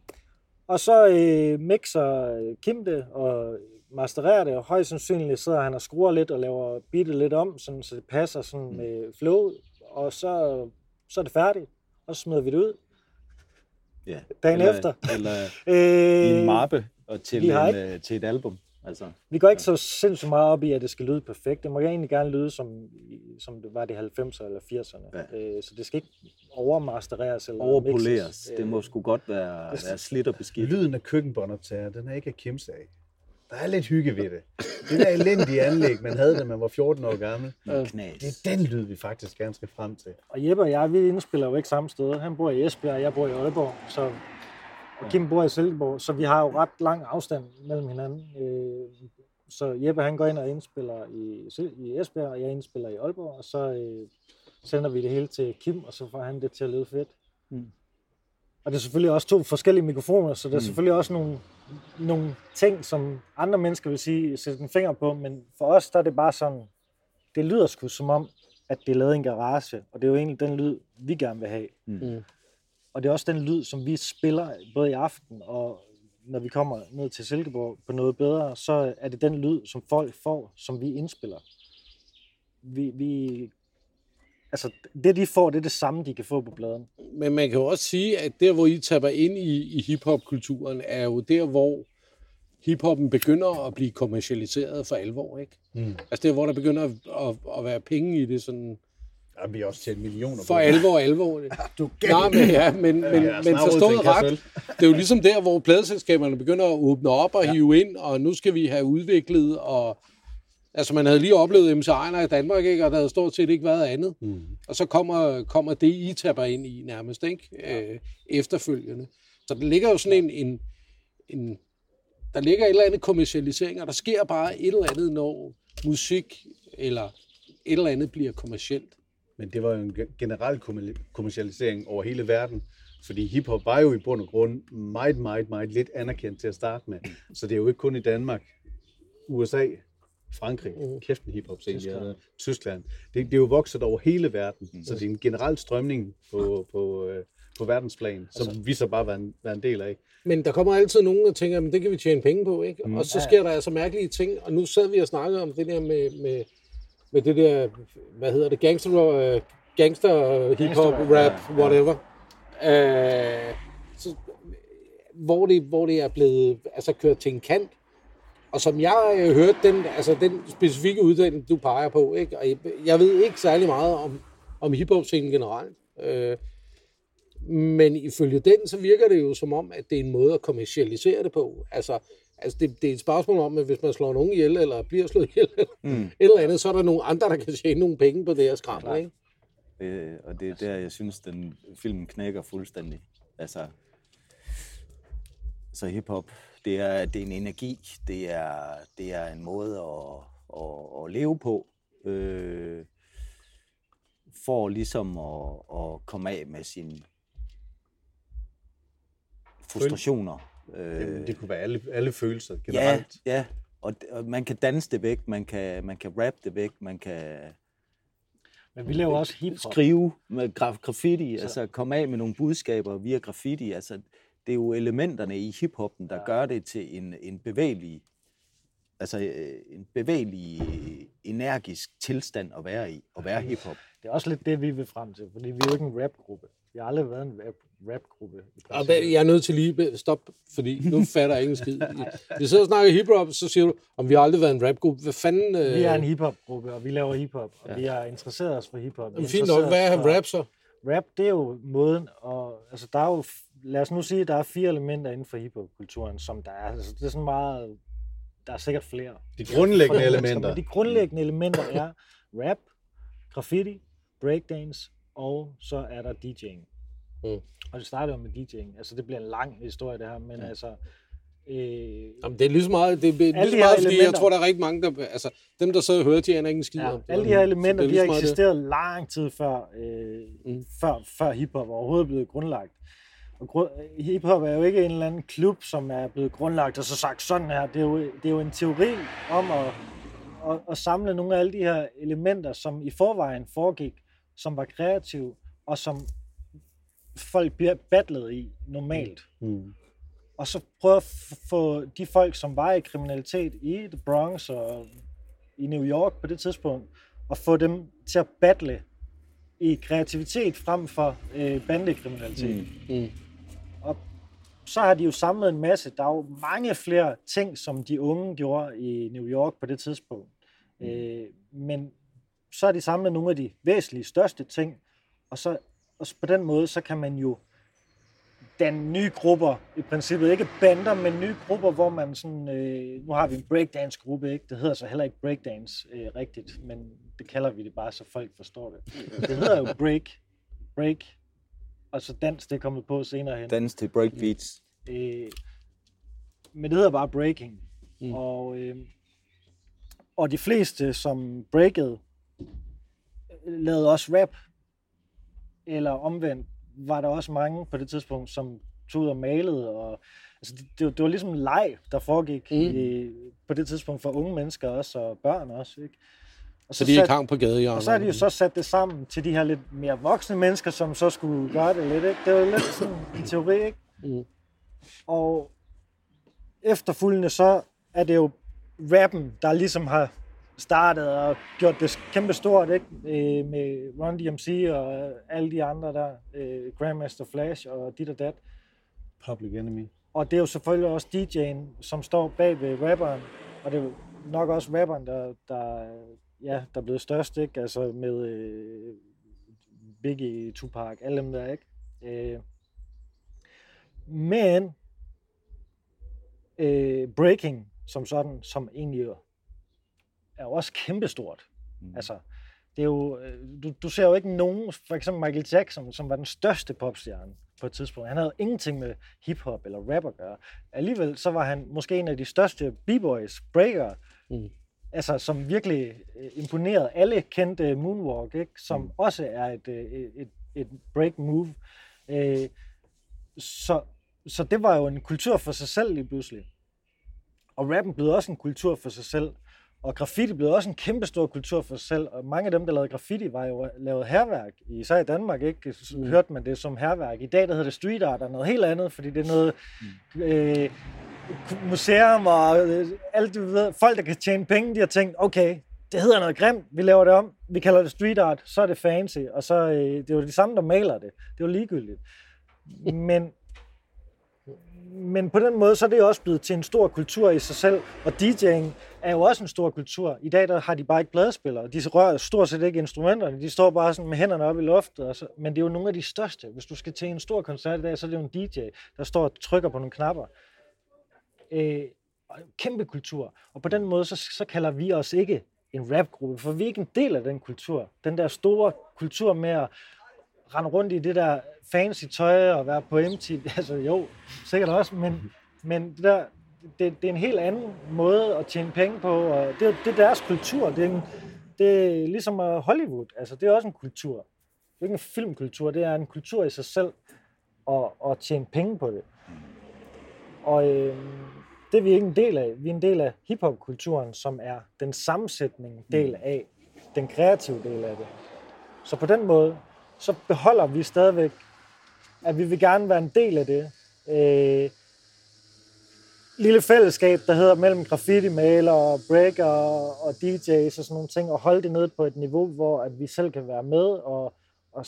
og så øh, mixer Kim det og mastererer det, og højst sandsynligt sidder han og skruer lidt og laver beatet lidt om, sådan, så det passer sådan Mm. med flowet, og så, så er det færdigt, og så smider vi det ud. ja. Dagen eller, efter. Eller (laughs) Øh, i en mappe og til, en, øh, til et album. Altså, Vi går ikke så sindssygt meget op i, at det skal lyde perfekt. Det må egentlig gerne lyde, som, som det var det 90'erne eller 80'erne. Ja. Øh, så det skal ikke overmastereres eller overpoleres. mixes. Det må Øh, sgu godt være, være slidt og beskidt. Lyden af køkkenbåndoptager, den er ikke af Kims af. Der er lidt hygge ved det. Det der elendige anlæg, man havde, da man var 14 år gammel, knas. det er den lyd, vi faktisk gerne skal frem til. Og Jeppe og jeg, vi indspiller jo ikke samme sted. Han bor i Esbjerg, og jeg bor i Aalborg. Så, og Kim bor i Silkeborg, så vi har jo ret lang afstand mellem hinanden. Øh, så Jeppe han går ind og indspiller i, i Esbjerg, og jeg indspiller i Aalborg, og så øh, sender vi det hele til Kim, og så får han det til at lyde fedt. Mm. Og det er selvfølgelig også to forskellige mikrofoner, så der er Mm. selvfølgelig også nogle, nogle ting, som andre mennesker vil sige, sætte en finger på, men for os der er det bare sådan, det lyder sgu som om, at det er lavet i en garage, og det er jo egentlig den lyd, vi gerne vil have. Mm. Og det er også den lyd, som vi spiller både i aften og når vi kommer ned til Silkeborg på noget bedre, så er det den lyd, som folk får, som vi indspiller. vi, vi, altså det de får, det er det samme, de kan få på bladen. Men man kan jo også sige, at der, hvor I taber ind i, i hiphop-kulturen, er jo der, hvor hiphoppen begynder at blive kommercialiseret for alvor, ikke? Mm. Altså der, hvor der begynder at, at, at være penge i det, sådan Ja, vi har også tjent millioner for alvor, alvor. (laughs) Du Nej, men, ja, men, men, Ja, men snart ud til en forstået ret, det er jo ligesom der, hvor pladeselskaberne begynder at åbne op og ja. hive ind, og nu skal vi have udviklet, og altså man havde lige oplevet MC Ejner i Danmark, ikke? og der havde stort set ikke været andet. Mm. Og så kommer, kommer det, I taber ind i nærmest, ikke? Øh, efterfølgende. Så der ligger jo sådan en, en, en, der ligger et eller andet kommercialisering, og der sker bare et eller andet, når musik eller et eller andet bliver kommercielt. Men det var jo en ge- generel kommer- kommercialisering over hele verden. Fordi hiphop var jo i bund og grund meget, meget, meget lidt anerkendt til at starte med. Så det er jo ikke kun i Danmark, USA, Frankrig, Mhm. kæft en hiphop scene, Tyskland. Tyskland. Tyskland. Det, det er jo vokset over hele verden. Så det er en generel strømning på, på, øh, på verdensplan, som Altså- vi så bare var en, var en del af. Men der kommer altid nogen, der tænker, at det kan vi tjene penge på, ikke? Mm. Og så sker der altså mærkelige ting, og nu sad vi og snakkede om det der med, med, med det der, hvad hedder det, gangster, uh, gangster uh, hip-hop, rap, whatever. Uh, så, hvor, det, hvor det er blevet altså, kørt til en kant. Og som jeg øh, hørte den, altså den specifikke uddannelse, du peger på, ikke? og jeg, jeg ved ikke særlig meget om, om hiphop-scenen generelt. Øh, men ifølge den, så virker det jo som om, at det er en måde at kommercialisere det på. Altså, altså det, det er et spørgsmål om, at hvis man slår nogen ihjel, eller bliver slået ihjel, eller mm. et eller andet, så er der nogle andre, der kan tjene nogle penge på det her skram, ikke? Øh, og det er der, jeg synes, den film knækker fuldstændig. Altså, så hiphop, det er, det er en energi, det er, det er en måde at, at, at leve på, øh, for ligesom at, at komme af med sine frustrationer. Øh, Øh, det kunne være alle, alle følelser ja, generelt. ja, og, og man kan danse det væk, man kan, man kan rap det væk, man kan Men vi laver også hiphop. skrive med graf- graffiti, så. altså komme af med nogle budskaber via graffiti. Altså, det er jo elementerne i hiphoppen, der ja. gør det til en, en bevægelig, altså øh, en bevægelig, energisk tilstand at være i, at være hiphop. Det er også lidt det, vi vil frem til, fordi vi er jo ikke en rapgruppe. Vi har aldrig været en rap, rapgruppe. Og princippet. der, jeg er nødt til lige at stoppe, fordi nu fatter jeg ingen skid. (laughs) Vi sidder og snakker hiphop, så siger du, om vi har aldrig været en rapgruppe. Hvad fanden... Øh, Vi er en hiphop-gruppe, og vi laver hiphop, og ja. vi har interesseret os for hiphop. Har Fint nok, hvad er rap så? Rap, det er jo måden, og altså, der er jo, lad os nu sige, at der er fire elementer inden for hiphop-kulturen, som der er, altså, det er sådan meget, der er sikkert flere. De grundlæggende (laughs) elementer. Men de grundlæggende elementer er rap, graffiti, breakdance, og så er der DJ'ing. Mm. Og det starter jo med DJ'ing. Altså, det bliver en lang historie, det her, men ja. altså... Øh, Jamen, det er lige så meget, det er lige så meget fordi jeg tror, der er rigtig mange, der, altså, dem, der så og hører, de aner ingen skid Ja, om alle de her elementer, er de har meget det. eksisteret lang tid før, øh, Mm. før, før hiphop overhovedet blev grundlagt. Og hiphop er jo ikke en eller anden klub, som er blevet grundlagt og så sagt sådan her. Det er jo, det er jo en teori om at, at, at samle nogle af alle de her elementer, som i forvejen foregik, som var kreative, og som folk bliver battlet i normalt. Mm. Og så prøve at få de folk, som var i kriminalitet i The Bronx og i New York på det tidspunkt, og få dem til at battle i kreativitet frem for øh, bandekriminalitet. Mm. Mm. Og så har de jo samlet en masse. Der er jo mange flere ting, som de unge gjorde i New York på det tidspunkt. Mm. Øh, men så har de samlet nogle af de væsentlige, største ting, og så og på den måde, så kan man jo danne nye grupper, i princippet ikke bander, men nye grupper, hvor man sådan, øh, nu har vi en breakdance-gruppe, ikke? det hedder så heller ikke breakdance øh, rigtigt, men det kalder vi det bare, så folk forstår det. Det hedder jo break, break, og så dans, det er kommet på senere hen. Dans til breakbeats. Øh, men det hedder bare breaking. Mm. Og, øh, og de fleste, som breakede, lavede også rap. Eller omvendt var der også mange på det tidspunkt, som tog ud og malede. Og, altså det, det, var- det var ligesom leg, der foregik Mm. i, på det tidspunkt for unge mennesker også, og børn også. Ikke? Og Så de er sat- ikke hang på gadehjørnet. og så har de jo så sat det sammen til de her lidt mere voksne mennesker, som så skulle gøre det lidt. Ikke? Det var lidt sådan en teori, ikke? Mm. Og efterfølgende så er det jo rappen, der ligesom har startet og gjort det kæmpe stort, ikke? Øh, med Run DMC og alle de andre der, øh, Grandmaster Flash og dit og dat. Public Enemy. Og det er jo selvfølgelig også DJ'en, som står bag ved rapperen, og det er jo nok også rapperen, der, der, ja, der er blevet størst, ikke? Altså med øh, Biggie, Tupac, alle dem der, ikke? Øh, men øh, breaking som sådan, som egentlig er jo også kæmpestort. Mm. Altså, det er jo, øh, du, du ser jo ikke nogen, for eksempel Michael Jackson, som var den største popstjerne på et tidspunkt. Han havde ingenting med hiphop eller rap at gøre. Alligevel så var han måske en af de største b-boys, breaker, mm. altså som virkelig øh, imponerede. Alle kendte Moonwalk, ikke? som mm. også er et, øh, et, et, et break move. så, så det var jo en kultur for sig selv lige pludselig. Og rappen blev også en kultur for sig selv. Og graffiti blev også en kæmpe stor kultur for sig selv, og mange af dem, der lavede graffiti, var jo lavet herværk. Især i Danmark, ikke? Så mm. hørte man det som herværk. I dag, der hedder det street art og noget helt andet, fordi det er noget mm. øh, museum og øh, alt, du ved, folk, der kan tjene penge, de har tænkt, okay, det hedder noget grimt, vi laver det om, vi kalder det street art, så er det fancy, og så øh, det er jo de samme, der maler det. Det er jo ligegyldigt. Men men på den måde, så er det også blevet til en stor kultur i sig selv, og DJ'ing er jo også en stor kultur. I dag der har de bare ikke pladespillere. De rører stort set ikke instrumenterne. De står bare sådan med hænderne op i loftet. Og så, men det er jo nogle af de største. Hvis du skal til en stor koncert i dag, så er det jo en DJ, der står og trykker på nogle knapper. Øh, kæmpe kultur. Og på den måde, så, så kalder vi os ikke en rapgruppe, for vi er ikke en del af den kultur. Den der store kultur med at rende rundt i det der fancy tøj og være på MT, (laughs) altså jo, sikkert også, men, men det, der, det, det er en helt anden måde at tjene penge på, og det, det er deres kultur. Det er, en, det er ligesom Hollywood, altså det er også en kultur. Det er ikke en filmkultur, det er en kultur i sig selv at, at tjene penge på det. Og øh, det er vi ikke en del af. Vi er en del af hiphop-kulturen, som er den sammensætning del af, den kreative del af det. Så på den måde, så beholder vi stadigvæk, at vi vil gerne være en del af det. Øh, lille fællesskab, der hedder mellem graffiti-malere, breaker og DJ's og sådan nogle ting, og holde det nede på et niveau, hvor at vi selv kan være med, og, og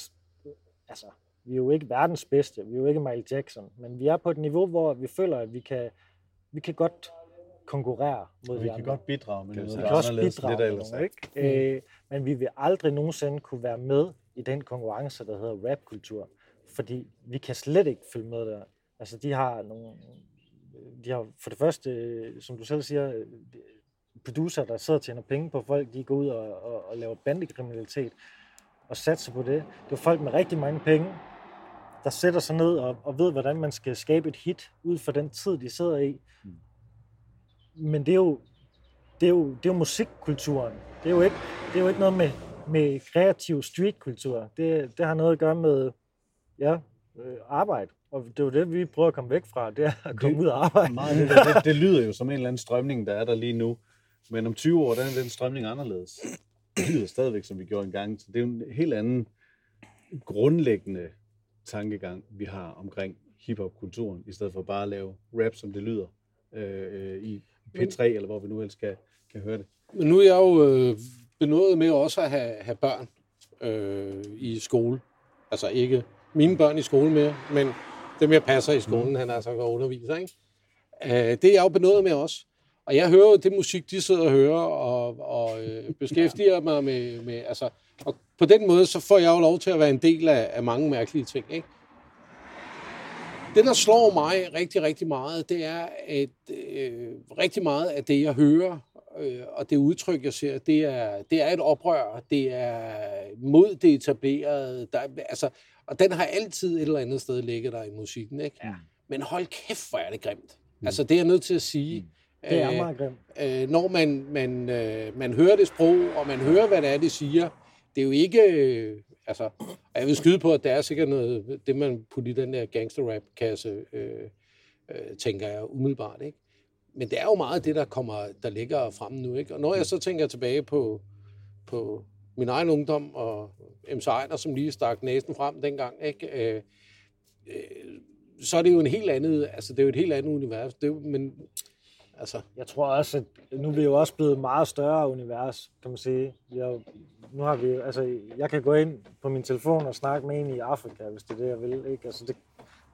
altså, vi er jo ikke verdens bedste, vi er jo ikke Michael Jackson, men vi er på et niveau, hvor vi føler, at vi kan, vi kan godt konkurrere mod vi de andre. Vi kan godt bidrage med noget, vi kan også bidrage med noget, ikke? Mm. Øh, men vi vil aldrig nogensinde kunne være med i den konkurrence, der hedder rapkultur. Fordi vi kan slet ikke følge med der. Altså, de har nogle... De har for det første, som du selv siger, producer, der sidder og tjener penge på folk, de går ud og, og, og laver bandekriminalitet og satser på det. Det er folk med rigtig mange penge, der sætter sig ned og, og ved, hvordan man skal skabe et hit ud for den tid, de sidder i. Mm. Men det er jo, det er jo, det er jo musikkulturen. Det er jo ikke, det er jo ikke noget med med kreativ streetkultur. Det, det har noget at gøre med ja, øh, arbejde. Og det er jo det, vi prøver at komme væk fra, det er at komme det, ud og arbejde. Meget, det, det, det lyder jo som en eller anden strømning, der er der lige nu. Men om 20 år, der er den strømning anderledes. Det lyder stadigvæk, som vi gjorde engang. Så det er jo en helt anden grundlæggende tankegang, vi har omkring hiphop-kulturen, i stedet for bare at lave rap, som det lyder øh, i P3, eller hvor vi nu helst kan, kan høre det. Men nu er jeg jo øh, benådet med også at have, have børn øh, i skole. Altså ikke mine børn i skole mere, men dem, jeg passer i skolen, mm. han er så underviser. Ikke? Øh, det er jeg jo benådet med også. Og jeg hører jo det musik, de sidder og hører, og, og øh, (laughs) beskæftiger mig med, med... Altså, og på den måde, så får jeg jo lov til at være en del af, af mange mærkelige ting. Ikke? Det, der slår mig rigtig, rigtig meget, det er, at øh, rigtig meget af det, jeg hører, øh, og det udtryk, jeg ser, det er, det er et oprør, det er mod det etablerede, der, altså, og den har altid et eller andet sted ligget der i musikken, ikke? Ja. Men hold kæft, hvor er det grimt. Mm. Altså, det er jeg nødt til at sige. Mm. Det er øh, meget grimt. Øh, når man, man, øh, man hører det sprog, og man hører, hvad det er, det siger, det er jo ikke... Øh, altså, jeg vil skyde på, at der er sikkert noget, det man putter i den der gangster-rap-kasse, øh, øh, tænker jeg umiddelbart, ikke? Men det er jo meget det, der kommer, der ligger frem nu. Ikke? Og når jeg så tænker tilbage på, på min egen ungdom og MC Ejner, som lige stak næsen frem dengang, ikke? Øh, øh, så er det jo en helt andet, altså det er jo et helt andet univers. Det er jo, men Altså, Jeg tror også, at nu er vi jo også blevet meget større univers, kan man sige. Vi jo- nu har vi, altså, jeg kan gå ind på min telefon og snakke med en i Afrika, hvis det er det, jeg vil. Ikke? Altså, det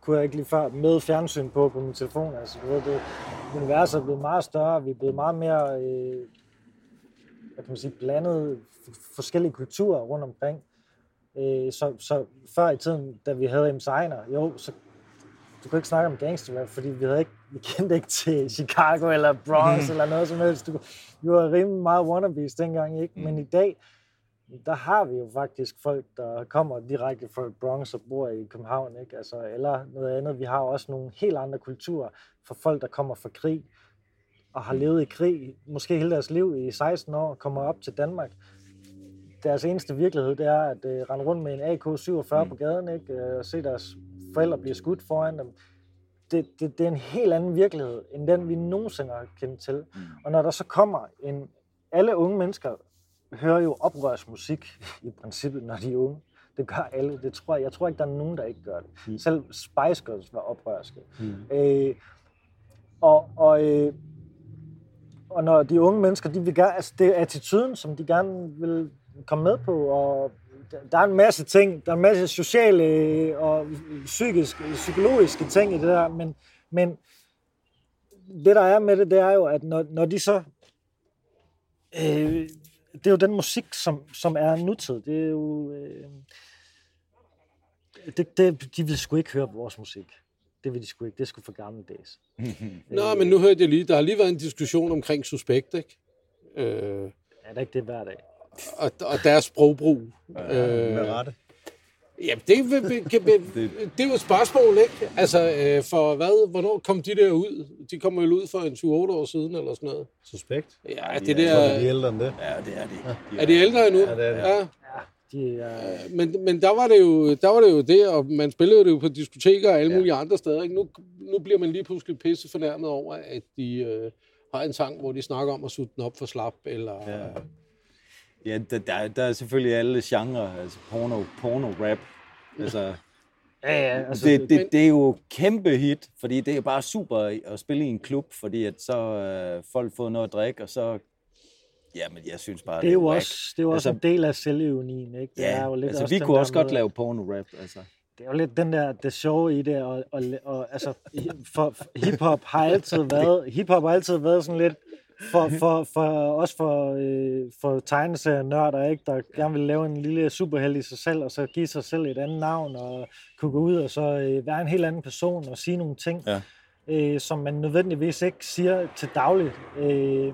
kunne jeg ikke lige før med fjernsyn på på min telefon. Altså, du ved, det, universet er blevet meget større, vi er blevet meget mere øh, hvad kan man sige, blandet forskellige kulturer rundt omkring. Øh, så, så før i tiden, da vi havde M. Seiner, jo, så du kunne ikke snakke om gangsterrap, fordi vi, havde ikke, vi kendte ikke til Chicago eller Bronx eller noget som helst. Du, vi var rimelig meget wannabes dengang, ikke? Men i dag, der har vi jo faktisk folk, der kommer direkte fra Bronx og bor i København, ikke? Altså, eller noget andet. Vi har også nogle helt andre kulturer for folk, der kommer fra krig og har levet i krig, måske hele deres liv i 16 år, kommer op til Danmark. Deres eneste virkelighed, det er at øh, rende rundt med en AK-47 på gaden, ikke? Øh, og se deres forældre blive skudt foran dem. Det, det, det er en helt anden virkelighed, end den vi nogensinde har kendt til. Mm. Og når der så kommer en... Alle unge mennesker hører jo oprørsmusik (laughs) i princippet, når de er unge. Det gør alle. Det tror jeg. jeg tror ikke, der er nogen, der ikke gør det. Mm. Selv Spice Girls var oprørske. Mm. Øh, og, og, øh, og når de unge mennesker, de vil gerne, altså det er attituden, som de gerne vil komme med på, og der- der er en masse ting, der er en masse sociale øh, og psykiske, psykologiske ting i det der, men, men det der er med det, det er jo, at når, når de så, øh, det er jo den musik, som, som er nutid, det er jo, øh, det, det, de vil sgu ikke høre vores musik. Det vil de sgu ikke, det er sgu for gammeldags. (laughs) Nå, men nu hørte jeg lige, der har lige været en diskussion omkring Suspekt, ikke? Øh, Er det ikke det hver dag? og, og deres sprogbrug. Med Øh, rette. Jamen, det, vil- vil- kan, vil- det er jo et spørgsmål, ikke? Altså, øh, for hvad, hvornår kom de der ud? De kom vel ud for en 7-8 år siden, eller sådan noget. Suspekt. Ja, det Ja, Jeg tror, de der... er ældre end det. Ja, det er det. Er de ældre endnu? Ja, det er de. Ja. De er, Men, men der, var det jo, der var det jo det, og man spillede det jo på diskoteker og alle mulige andre steder. Ikke? Nu, nu bliver man lige pludselig pisse fornærmet over, at de øh, har en sang, hvor de snakker om at sutte den op for slap, eller... Ja. Ja, der, der, der er selvfølgelig alle genrer, altså porno, porno-rap. Altså, ja, ja, altså, det, det, det er jo kæmpe hit, fordi det er bare super at spille i en klub, fordi at så øh, folk får noget at drikke, og så... Ja, men jeg synes bare, det er jo whack. også, det er jo også Altså- en del af selvironien, ikke? Det Ja, er jo lidt altså også vi kunne også godt lave porno-rap, altså. Det er jo lidt den der, det sjove i det, og, og, og altså, for, for hiphop har altid (laughs) været, hiphop har altid været sådan lidt, for, for, for, også for, øh, for tegneserienørder, ikke, der gerne vil lave en lille superheld i sig selv, og så give sig selv et andet navn, og kunne gå ud og så øh, være en helt anden person, og sige nogle ting, Ja. øh, som man nødvendigvis ikke siger til dagligt. Øh,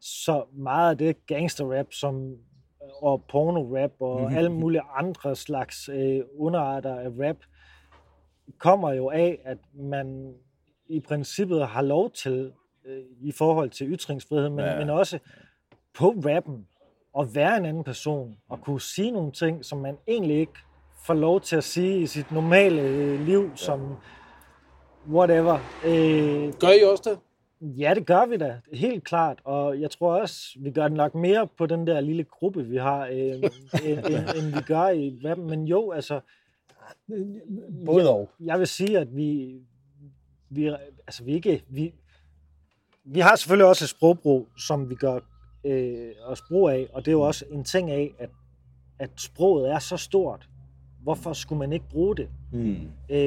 så meget af det gangsterrap, som og porno-rap og alle mulige andre slags øh, underarter af rap, kommer jo af, at man i princippet har lov til, øh, i forhold til ytringsfrihed, men, Ja. men også på rappen, at være en anden person, og kunne sige nogle ting, som man egentlig ikke får lov til at sige i sit normale øh, liv, ja. som whatever. Øh, Gør I også det? Ja, det gør vi da, helt klart. Og jeg tror også, vi gør det nok mere på den der lille gruppe, vi har, øh, (laughs) end, end, end vi gør i rappen. Men jo, altså, Både og. jeg vil sige, at vi, vi, altså, vi ikke... Vi, vi har selvfølgelig også et sprogbrug, som vi gør øh, os brug af, og det er jo også en ting af, at, at sproget er så stort. Hvorfor skulle man ikke bruge det? Mm. Øh,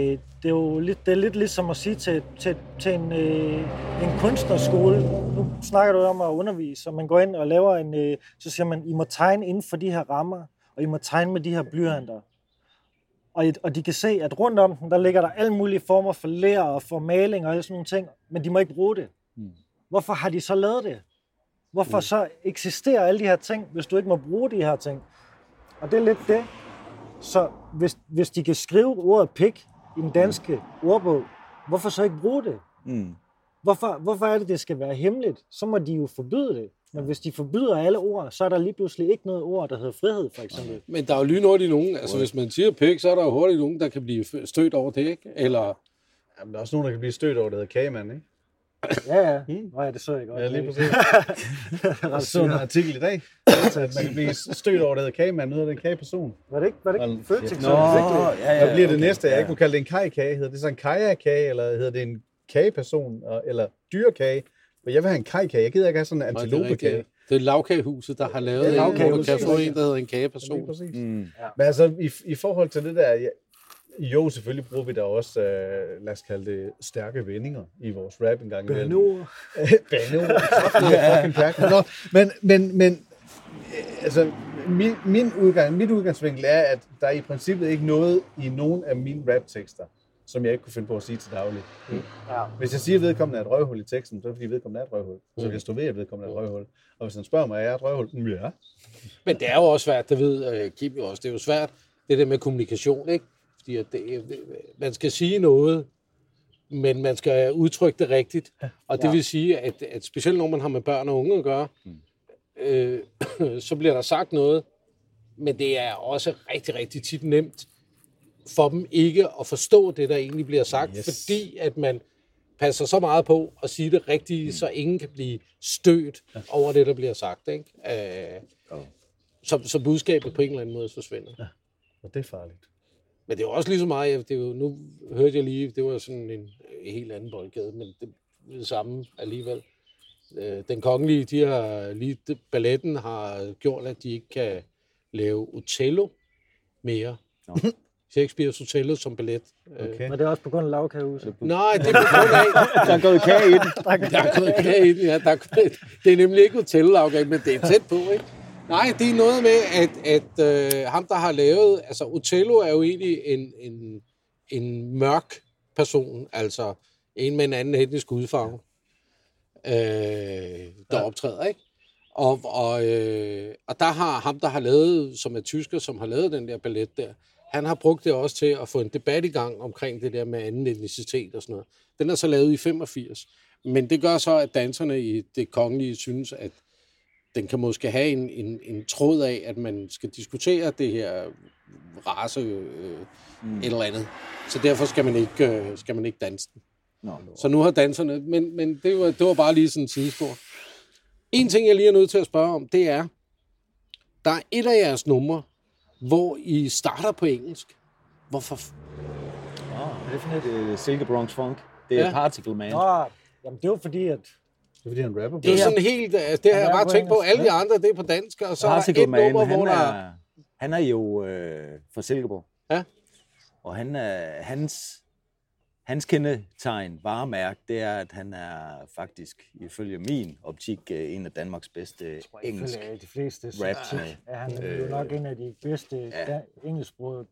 det er jo lidt, det er lidt ligesom at sige til, til, til en, øh, en kunstnerskole, nu snakker du om at undervise, og man går ind og laver en, øh, så siger man, I må tegne inden for de her rammer, og I må tegne med de her blyanter. Og, og de kan se, at rundt om den, der ligger der alle mulige former for lær og for maling og alle sådan nogle ting, men de må ikke bruge det. Mm. Hvorfor har de så lavet det? Hvorfor så eksisterer alle de her ting, hvis du ikke må bruge de her ting? Og det er lidt det. Så hvis, hvis de kan skrive ordet pik i den danske ordbog, hvorfor så ikke bruge det? Mm. Hvorfor, hvorfor er det, det skal være hemmeligt? Så må de jo forbyde det. Men hvis de forbyder alle ord, så er der lige pludselig ikke noget ord, der hedder frihed, for eksempel. Men der er jo lynhurtigt nogen, altså hvis man siger pik, så er der jo hurtigt nogen, der kan blive stødt over det, ikke? Eller, Jamen, der er også nogen, der kan blive stødt over, det hedder kagemand, ikke? Ja, ja. (laughs) Nå ja, det så jeg godt. Ja, lige præcis. (laughs) Jeg så en artikel i dag, at man kan blive stødt over, det hedder kagemand, nu hedder det en kageperson. Var det ikke, var det ikke Føtex? Nå, ja, ja. Hvad bliver det okay. næste? Jeg Ja. ikke må kalde det en kajkage. Hedder det så en kajakage, eller hedder det en kageperson, eller dyrkage? For jeg vil have en kajkage. Jeg gider ikke have sådan en er antilopekage. Det er lavkagehuset, der har lavet Ja, ja, en, hvor du kan få en, der hedder en Lige kageperson. præcis. Mm. Men altså, i, i forhold til det der, ja, jo, selvfølgelig bruger vi da også, øh, lad os kalde det, stærke vendinger i vores rap en gang imellem. Nu, (laughs) Bano. (laughs) fucking pack. Nå, men, men, men øh, altså, min, min udgang, mit udgangsvinkel er, at der er i princippet ikke noget i nogen af mine raptekster, som jeg ikke kunne finde på at sige til daglig. ja. Hvis jeg siger, at vedkommende er et røvhul i teksten, så er det fordi vedkommende er et røvhul. Så kan jeg stå ved, at vedkommende er et røvhul. Og hvis han spørger mig, er jeg et røvhul? Mm, Ja. Men det er jo også svært, det ved uh, Kim jo også, det er jo svært, det der med kommunikation, ikke? Fordi at det, man skal sige noget, men man skal udtrykke det rigtigt. Og det Ja. vil sige, at, at specielt når man har med børn og unge at gøre, øh, (clears throat) så bliver der sagt noget, men det er også rigtig, rigtig tit nemt for dem ikke at forstå det, der egentlig bliver sagt, Yes. yes. fordi at man passer så meget på at sige det rigtige, mm. så ingen kan blive stødt over det, der bliver sagt. Ikke? Øh, så, så budskabet på en eller anden måde forsvinder. Ja. Og det er farligt. Men det er jo også lige så meget, det er jo, nu hørte jeg lige, det var sådan en, en helt anden boldgade, men det er det samme alligevel. Øh, Den kongelige, de har lige, det- balletten har gjort, at de ikke kan lave Otello mere. Nå. (laughs) Shakespeare's Otello som ballet. Øh, Okay. Men det er også på grund af lavkagehuset. Nej, det er på grund af, (laughs) Der er gået kage i den. der er gået kage i den, ja. Der er det er nemlig ikke Otello-afgang, men det er tæt på, ikke? Nej, det er noget med, at, at øh, ham, der har lavet... Altså, Otello er jo egentlig en, en, en mørk person, altså en med en anden etnisk udfarve, øh, der ja. optræder, ikke? Og, og, øh, og der har ham, der har lavet, som er tysker, som har lavet den der ballet der, han har brugt det også til at få en debat i gang omkring det der med anden etnicitet og sådan noget. Den er så lavet i 85. Men det gør så, at danserne i det kongelige synes, at den kan måske have en, en, en tråd af, at man skal diskutere det her race øh, mm. et eller andet. Så derfor skal man ikke, øh, skal man ikke danse den. Nå, Så nu har danserne... Men, men det, var, det var bare lige sådan en sidespor. En ting, jeg lige er nødt til at spørge om, det er, der er et af jeres numre, hvor I starter på engelsk. Hvorfor? er det for noget? Det er Silke Bronx Funk. Det er Ja. Particle Man. Nå, jamen det er jo fordi, at er fordi, han rapper på Det er sådan helt... altså, Det har jeg er bare tænkt på. engelsk, Alle de andre, det er på dansk, og så er der et nummer, hvor han, der... er, han er jo øh, fra Silkeborg. Ja. Og han er, hans, hans kendetegn, varemærke, det er, at han er faktisk, ifølge min optik, øh, en af Danmarks bedste engelsk ifølge de fleste rap. er han jo nok en af de bedste ja. ja. engelsksprogede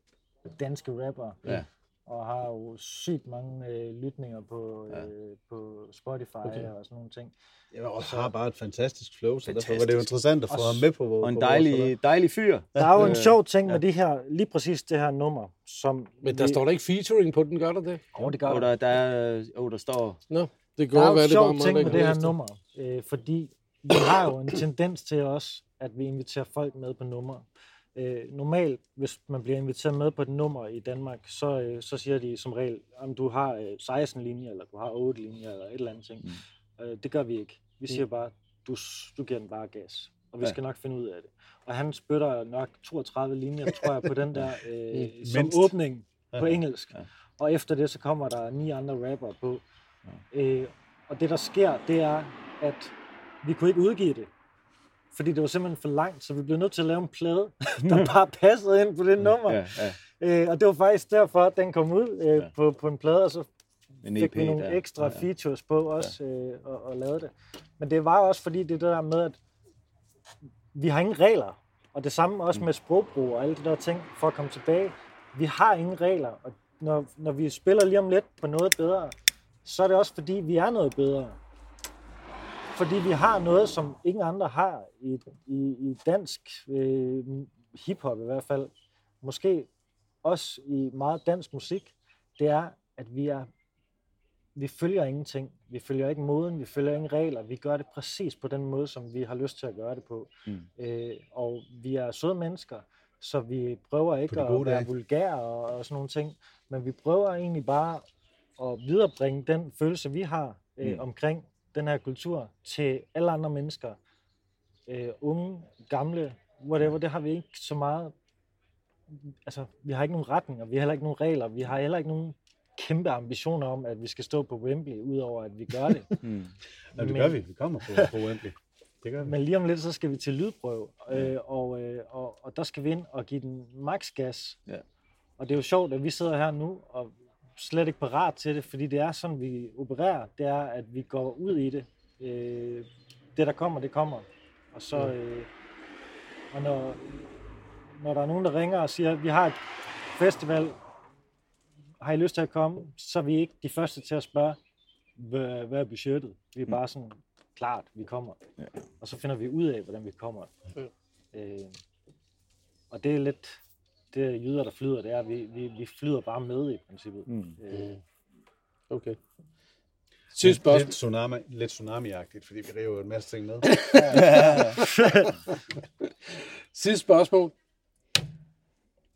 danske rapper. Ja. Og har jo sygt mange øh, lytninger på, Ja. øh, på Spotify okay. og sådan nogle ting. Ja, og har bare et fantastisk flow, så derfor var det jo Fantastisk. interessant at få ham med på, Og en på vores dejlig, dejlig fyr. Der er jo en Øh, sjov ting med det her, lige præcis det her nummer, som... Men der står der ikke featuring på den, gør der det? Oh, det gør Og der. der, der, er- oh, der står... Nå, det Der går er at jo en sjov ting der med det her nummer, øh, fordi vi har jo en tendens til også, at vi inviterer folk med på nummer. Øh, normalt, hvis man bliver inviteret med på et nummer i Danmark, så, øh, så siger de som regel, om du har øh, 16 linjer, eller du har 8 linjer, eller et eller andet ting. Mm. Øh, det gør vi ikke. Vi siger bare, du, du giver den bare gas, og vi Ja. skal nok finde ud af det. Og han spytter nok 32 linjer, tror jeg, på den (laughs) der øh, som Mindst. åbning på Ja. engelsk. Ja. Og efter det, så kommer der ni andre rapper på. Øh, og det, der sker, det er, at vi kunne ikke udgive det. Fordi det var simpelthen for langt, så vi blev nødt til at lave en plade, (laughs) der bare passede ind på det nummer. Ja, ja. Øh, og det var faktisk derfor, at den kom ud øh, Ja. på, på en plade, og så En fik EP vi nogle der. ekstra Ja, ja. features på også, øh, og, og lavede det. Men det var også fordi, det det der med, at vi har ingen regler. Og det samme også Mm. med sprogbrug og alle de der ting, for at komme tilbage. Vi har ingen regler, og når, når vi spiller lige om lidt på noget bedre, så er det også fordi, vi er noget bedre. Fordi vi har noget, som ingen andre har i, i, i dansk øh, hiphop i hvert fald. Måske også i meget dansk musik. Det er, at vi er vi følger ingenting. Vi følger ikke moden, vi følger ingen regler. Vi gør det præcis på den måde, som vi har lyst til at gøre det på. Mm. Øh, og vi er søde mennesker, så vi prøver ikke at gode være dage. vulgære og, og sådan nogle ting. Men vi prøver egentlig bare at viderebringe den følelse, vi har øh, Mm. omkring den her kultur til alle andre mennesker. Øh, unge, gamle, whatever, det har vi ikke så meget. Altså, vi har ikke nogen retninger, vi har heller ikke nogen regler, vi har heller ikke nogen kæmpe ambitioner om, at vi skal stå på Wembley, udover at vi gør det. (laughs) Mm. Ja, det Men- gør vi. Vi kommer på, på Wembley. Det gør vi. Men lige om lidt, så skal vi til lydprøve, øh, og, øh, og, og der skal vi ind og give den max gas. Ja. Og det er jo sjovt, at vi sidder her nu og slet ikke parat til det, fordi det er sådan, vi opererer. Det er, at vi går ud i det. Øh, det, der kommer, det kommer. Og så, øh, og når, når der er nogen, der ringer og siger, at vi har et festival, har I lyst til at komme, så er vi ikke de første til at spørge, hvad, hvad er budgettet? Vi er bare sådan, klart, vi kommer. Ja. Og så finder vi ud af, hvordan vi kommer. Øh, og det er lidt, det er jyder, der flyder, det er, at vi, vi, vi flyder bare med i princippet. Mm. Øh, Okay. Sidste spørgsmål. Lidt, tsunami, lidt tsunami-agtigt, fordi vi river jo en masse ting med. (laughs) Sidste spørgsmål.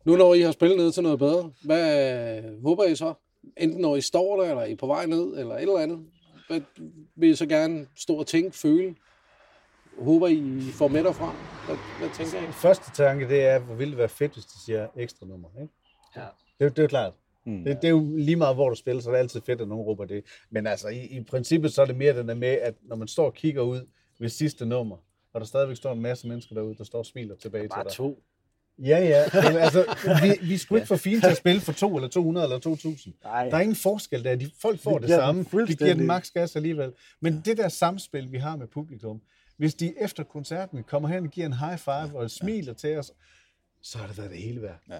Nu når I har spillet ned til noget bedre, hvad håber I så? Enten når I står der, eller I er på vej ned, eller et eller andet. Hvad vil I så gerne stå og tænke, føle? Håber I får med derfra? Hvad, hvad tænker I? Første tanke, det er, hvor ville det være fedt, hvis de siger ekstra nummer. Ikke? Ja. Det, er- det er jo klart. Mm. Det, det er jo lige meget, hvor du spiller, så er det altid fedt, at nogen råber det. Men altså, i, i princippet, så er det mere den der med, at når man står og kigger ud ved sidste nummer, og der stadigvæk står en masse mennesker derude, der står og smiler tilbage til bare dig. to. Ja, ja. Men, altså, vi, vi er sgu ikke for fine til at spille for 2 eller 200 eller 2000. Nej, Der er ingen forskel der. De, folk får det den samme. Vi giver den maks gas alligevel. Men det der samspil, vi har med publikum, hvis de efter koncerten kommer hen og giver en high five og smiler til os, så har det været det hele værd. Ja.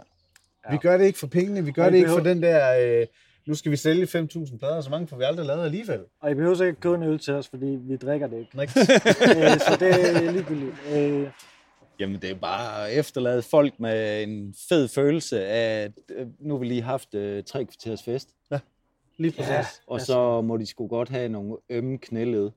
Vi gør det ikke for pengene, vi gør Og det ikke for den der, øh, nu skal vi sælge 5.000 plader, så mange får vi aldrig lavet alligevel. og I behøver så ikke købe en øl til os, fordi vi drikker det ikke. (laughs) Øh, så det er ligegyldigt. Øh, Jamen, det er bare at efterlade folk med en fed følelse af, at øh, nu har vi lige haft øh, tre kvarters fest, Lige præcis. Ja. og så må de sgu godt have nogle ømme knæled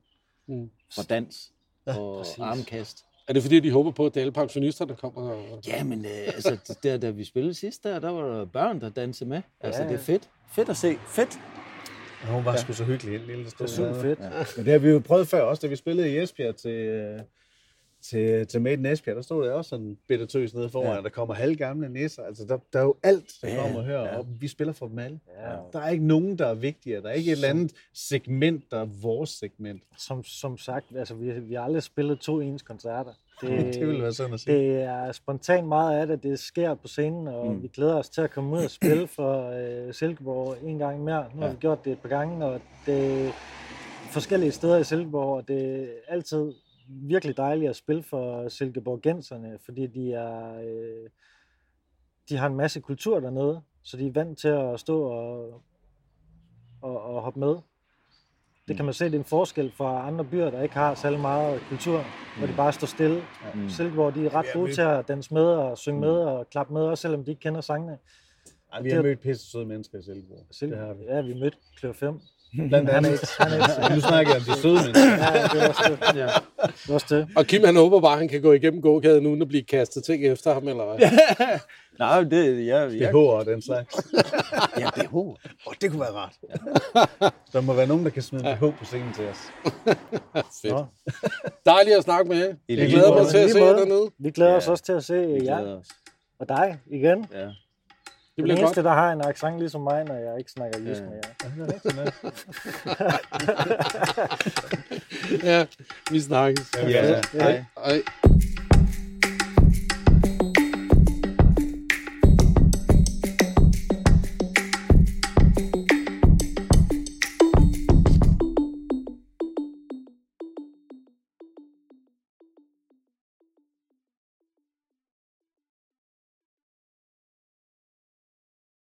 Mm. fra dans og præcis. armkast. Er det fordi, de håber på, at det er alle pensionister, der kommer? Og... Ja, men øh, altså, der, da vi spillede sidst, der, der var der børn, der dansede med. Altså, Ja, det er ja. fedt. Fedt at se. Fedt. Og hun var sgu så hyggelig, en lille det stund. er super fedt. Ja. Men det har vi jo prøvet før også, da vi spillede i Esbjerg til, øh, til, til Made in Esbjerg. Der stod der også sådan en bitte tøs nede foran, Ja. der kommer halvgamle nisser. Altså, der, der er jo alt, der Ja, kommer hører, ja. og vi spiller for dem alle. Ja. Der er ikke nogen, der er vigtigere. Der er ikke et eller andet segment, der er vores segment. Som, som sagt, altså, vi, vi har aldrig spillet to ens koncerter. (laughs) Det, Det ville være sådan at sige. det er spontant meget af det, det sker på scenen, og Mm. vi glæder os til at komme ud og spille for øh, Silkeborg en gang mere. Nu har Ja. vi gjort det et par gange, og det forskellige steder i Silkeborg, og det er altid virkelig dejligt at spille for Silkeborgenserne, fordi de er øh, de har en masse kultur dernede, så de er vant til at stå og, og, og hoppe med. Det kan man se, det er en forskel fra andre byer, der ikke har særlig meget kultur, hvor de bare står stille. Mm. Silkeborg, de er ret gode til at danse med og synge med og klappe med, også selvom de ikke kender sangene. Ej, vi har mødt pisse søde mennesker i Silkeborg. Det har Silkeborg, vi. ja, vi mødte Klør 5. (laughs) Blandt Han er andet. er (laughs) Nu snakker jeg om de søde mennesker. ja, det er også det. Ja. Det er også det. Og Kim, han håber bare, at han kan gå igennem gågaden uden at blive kastet ting efter ham, eller hvad? (laughs) Nej, det jeg, jeg, BH'er og den slags. ja, BH. Åh, det kunne være rart. Der må være nogen, der kan smide en BH på scenen til os. Fedt. Dejligt at snakke med jer. I Jeg lige glæder mig måde. til at se jer dernede. Vi glæder os Ja. også til at se Vi jer os. og dig igen. Ja. Det Den bliver eneste, godt. der har en accent ligesom mig, når jeg ikke snakker jysk Ja. med jer. Ja, det er rigtigt nok. (laughs) Ja, vi snakkes. Ja. Hej. Hej.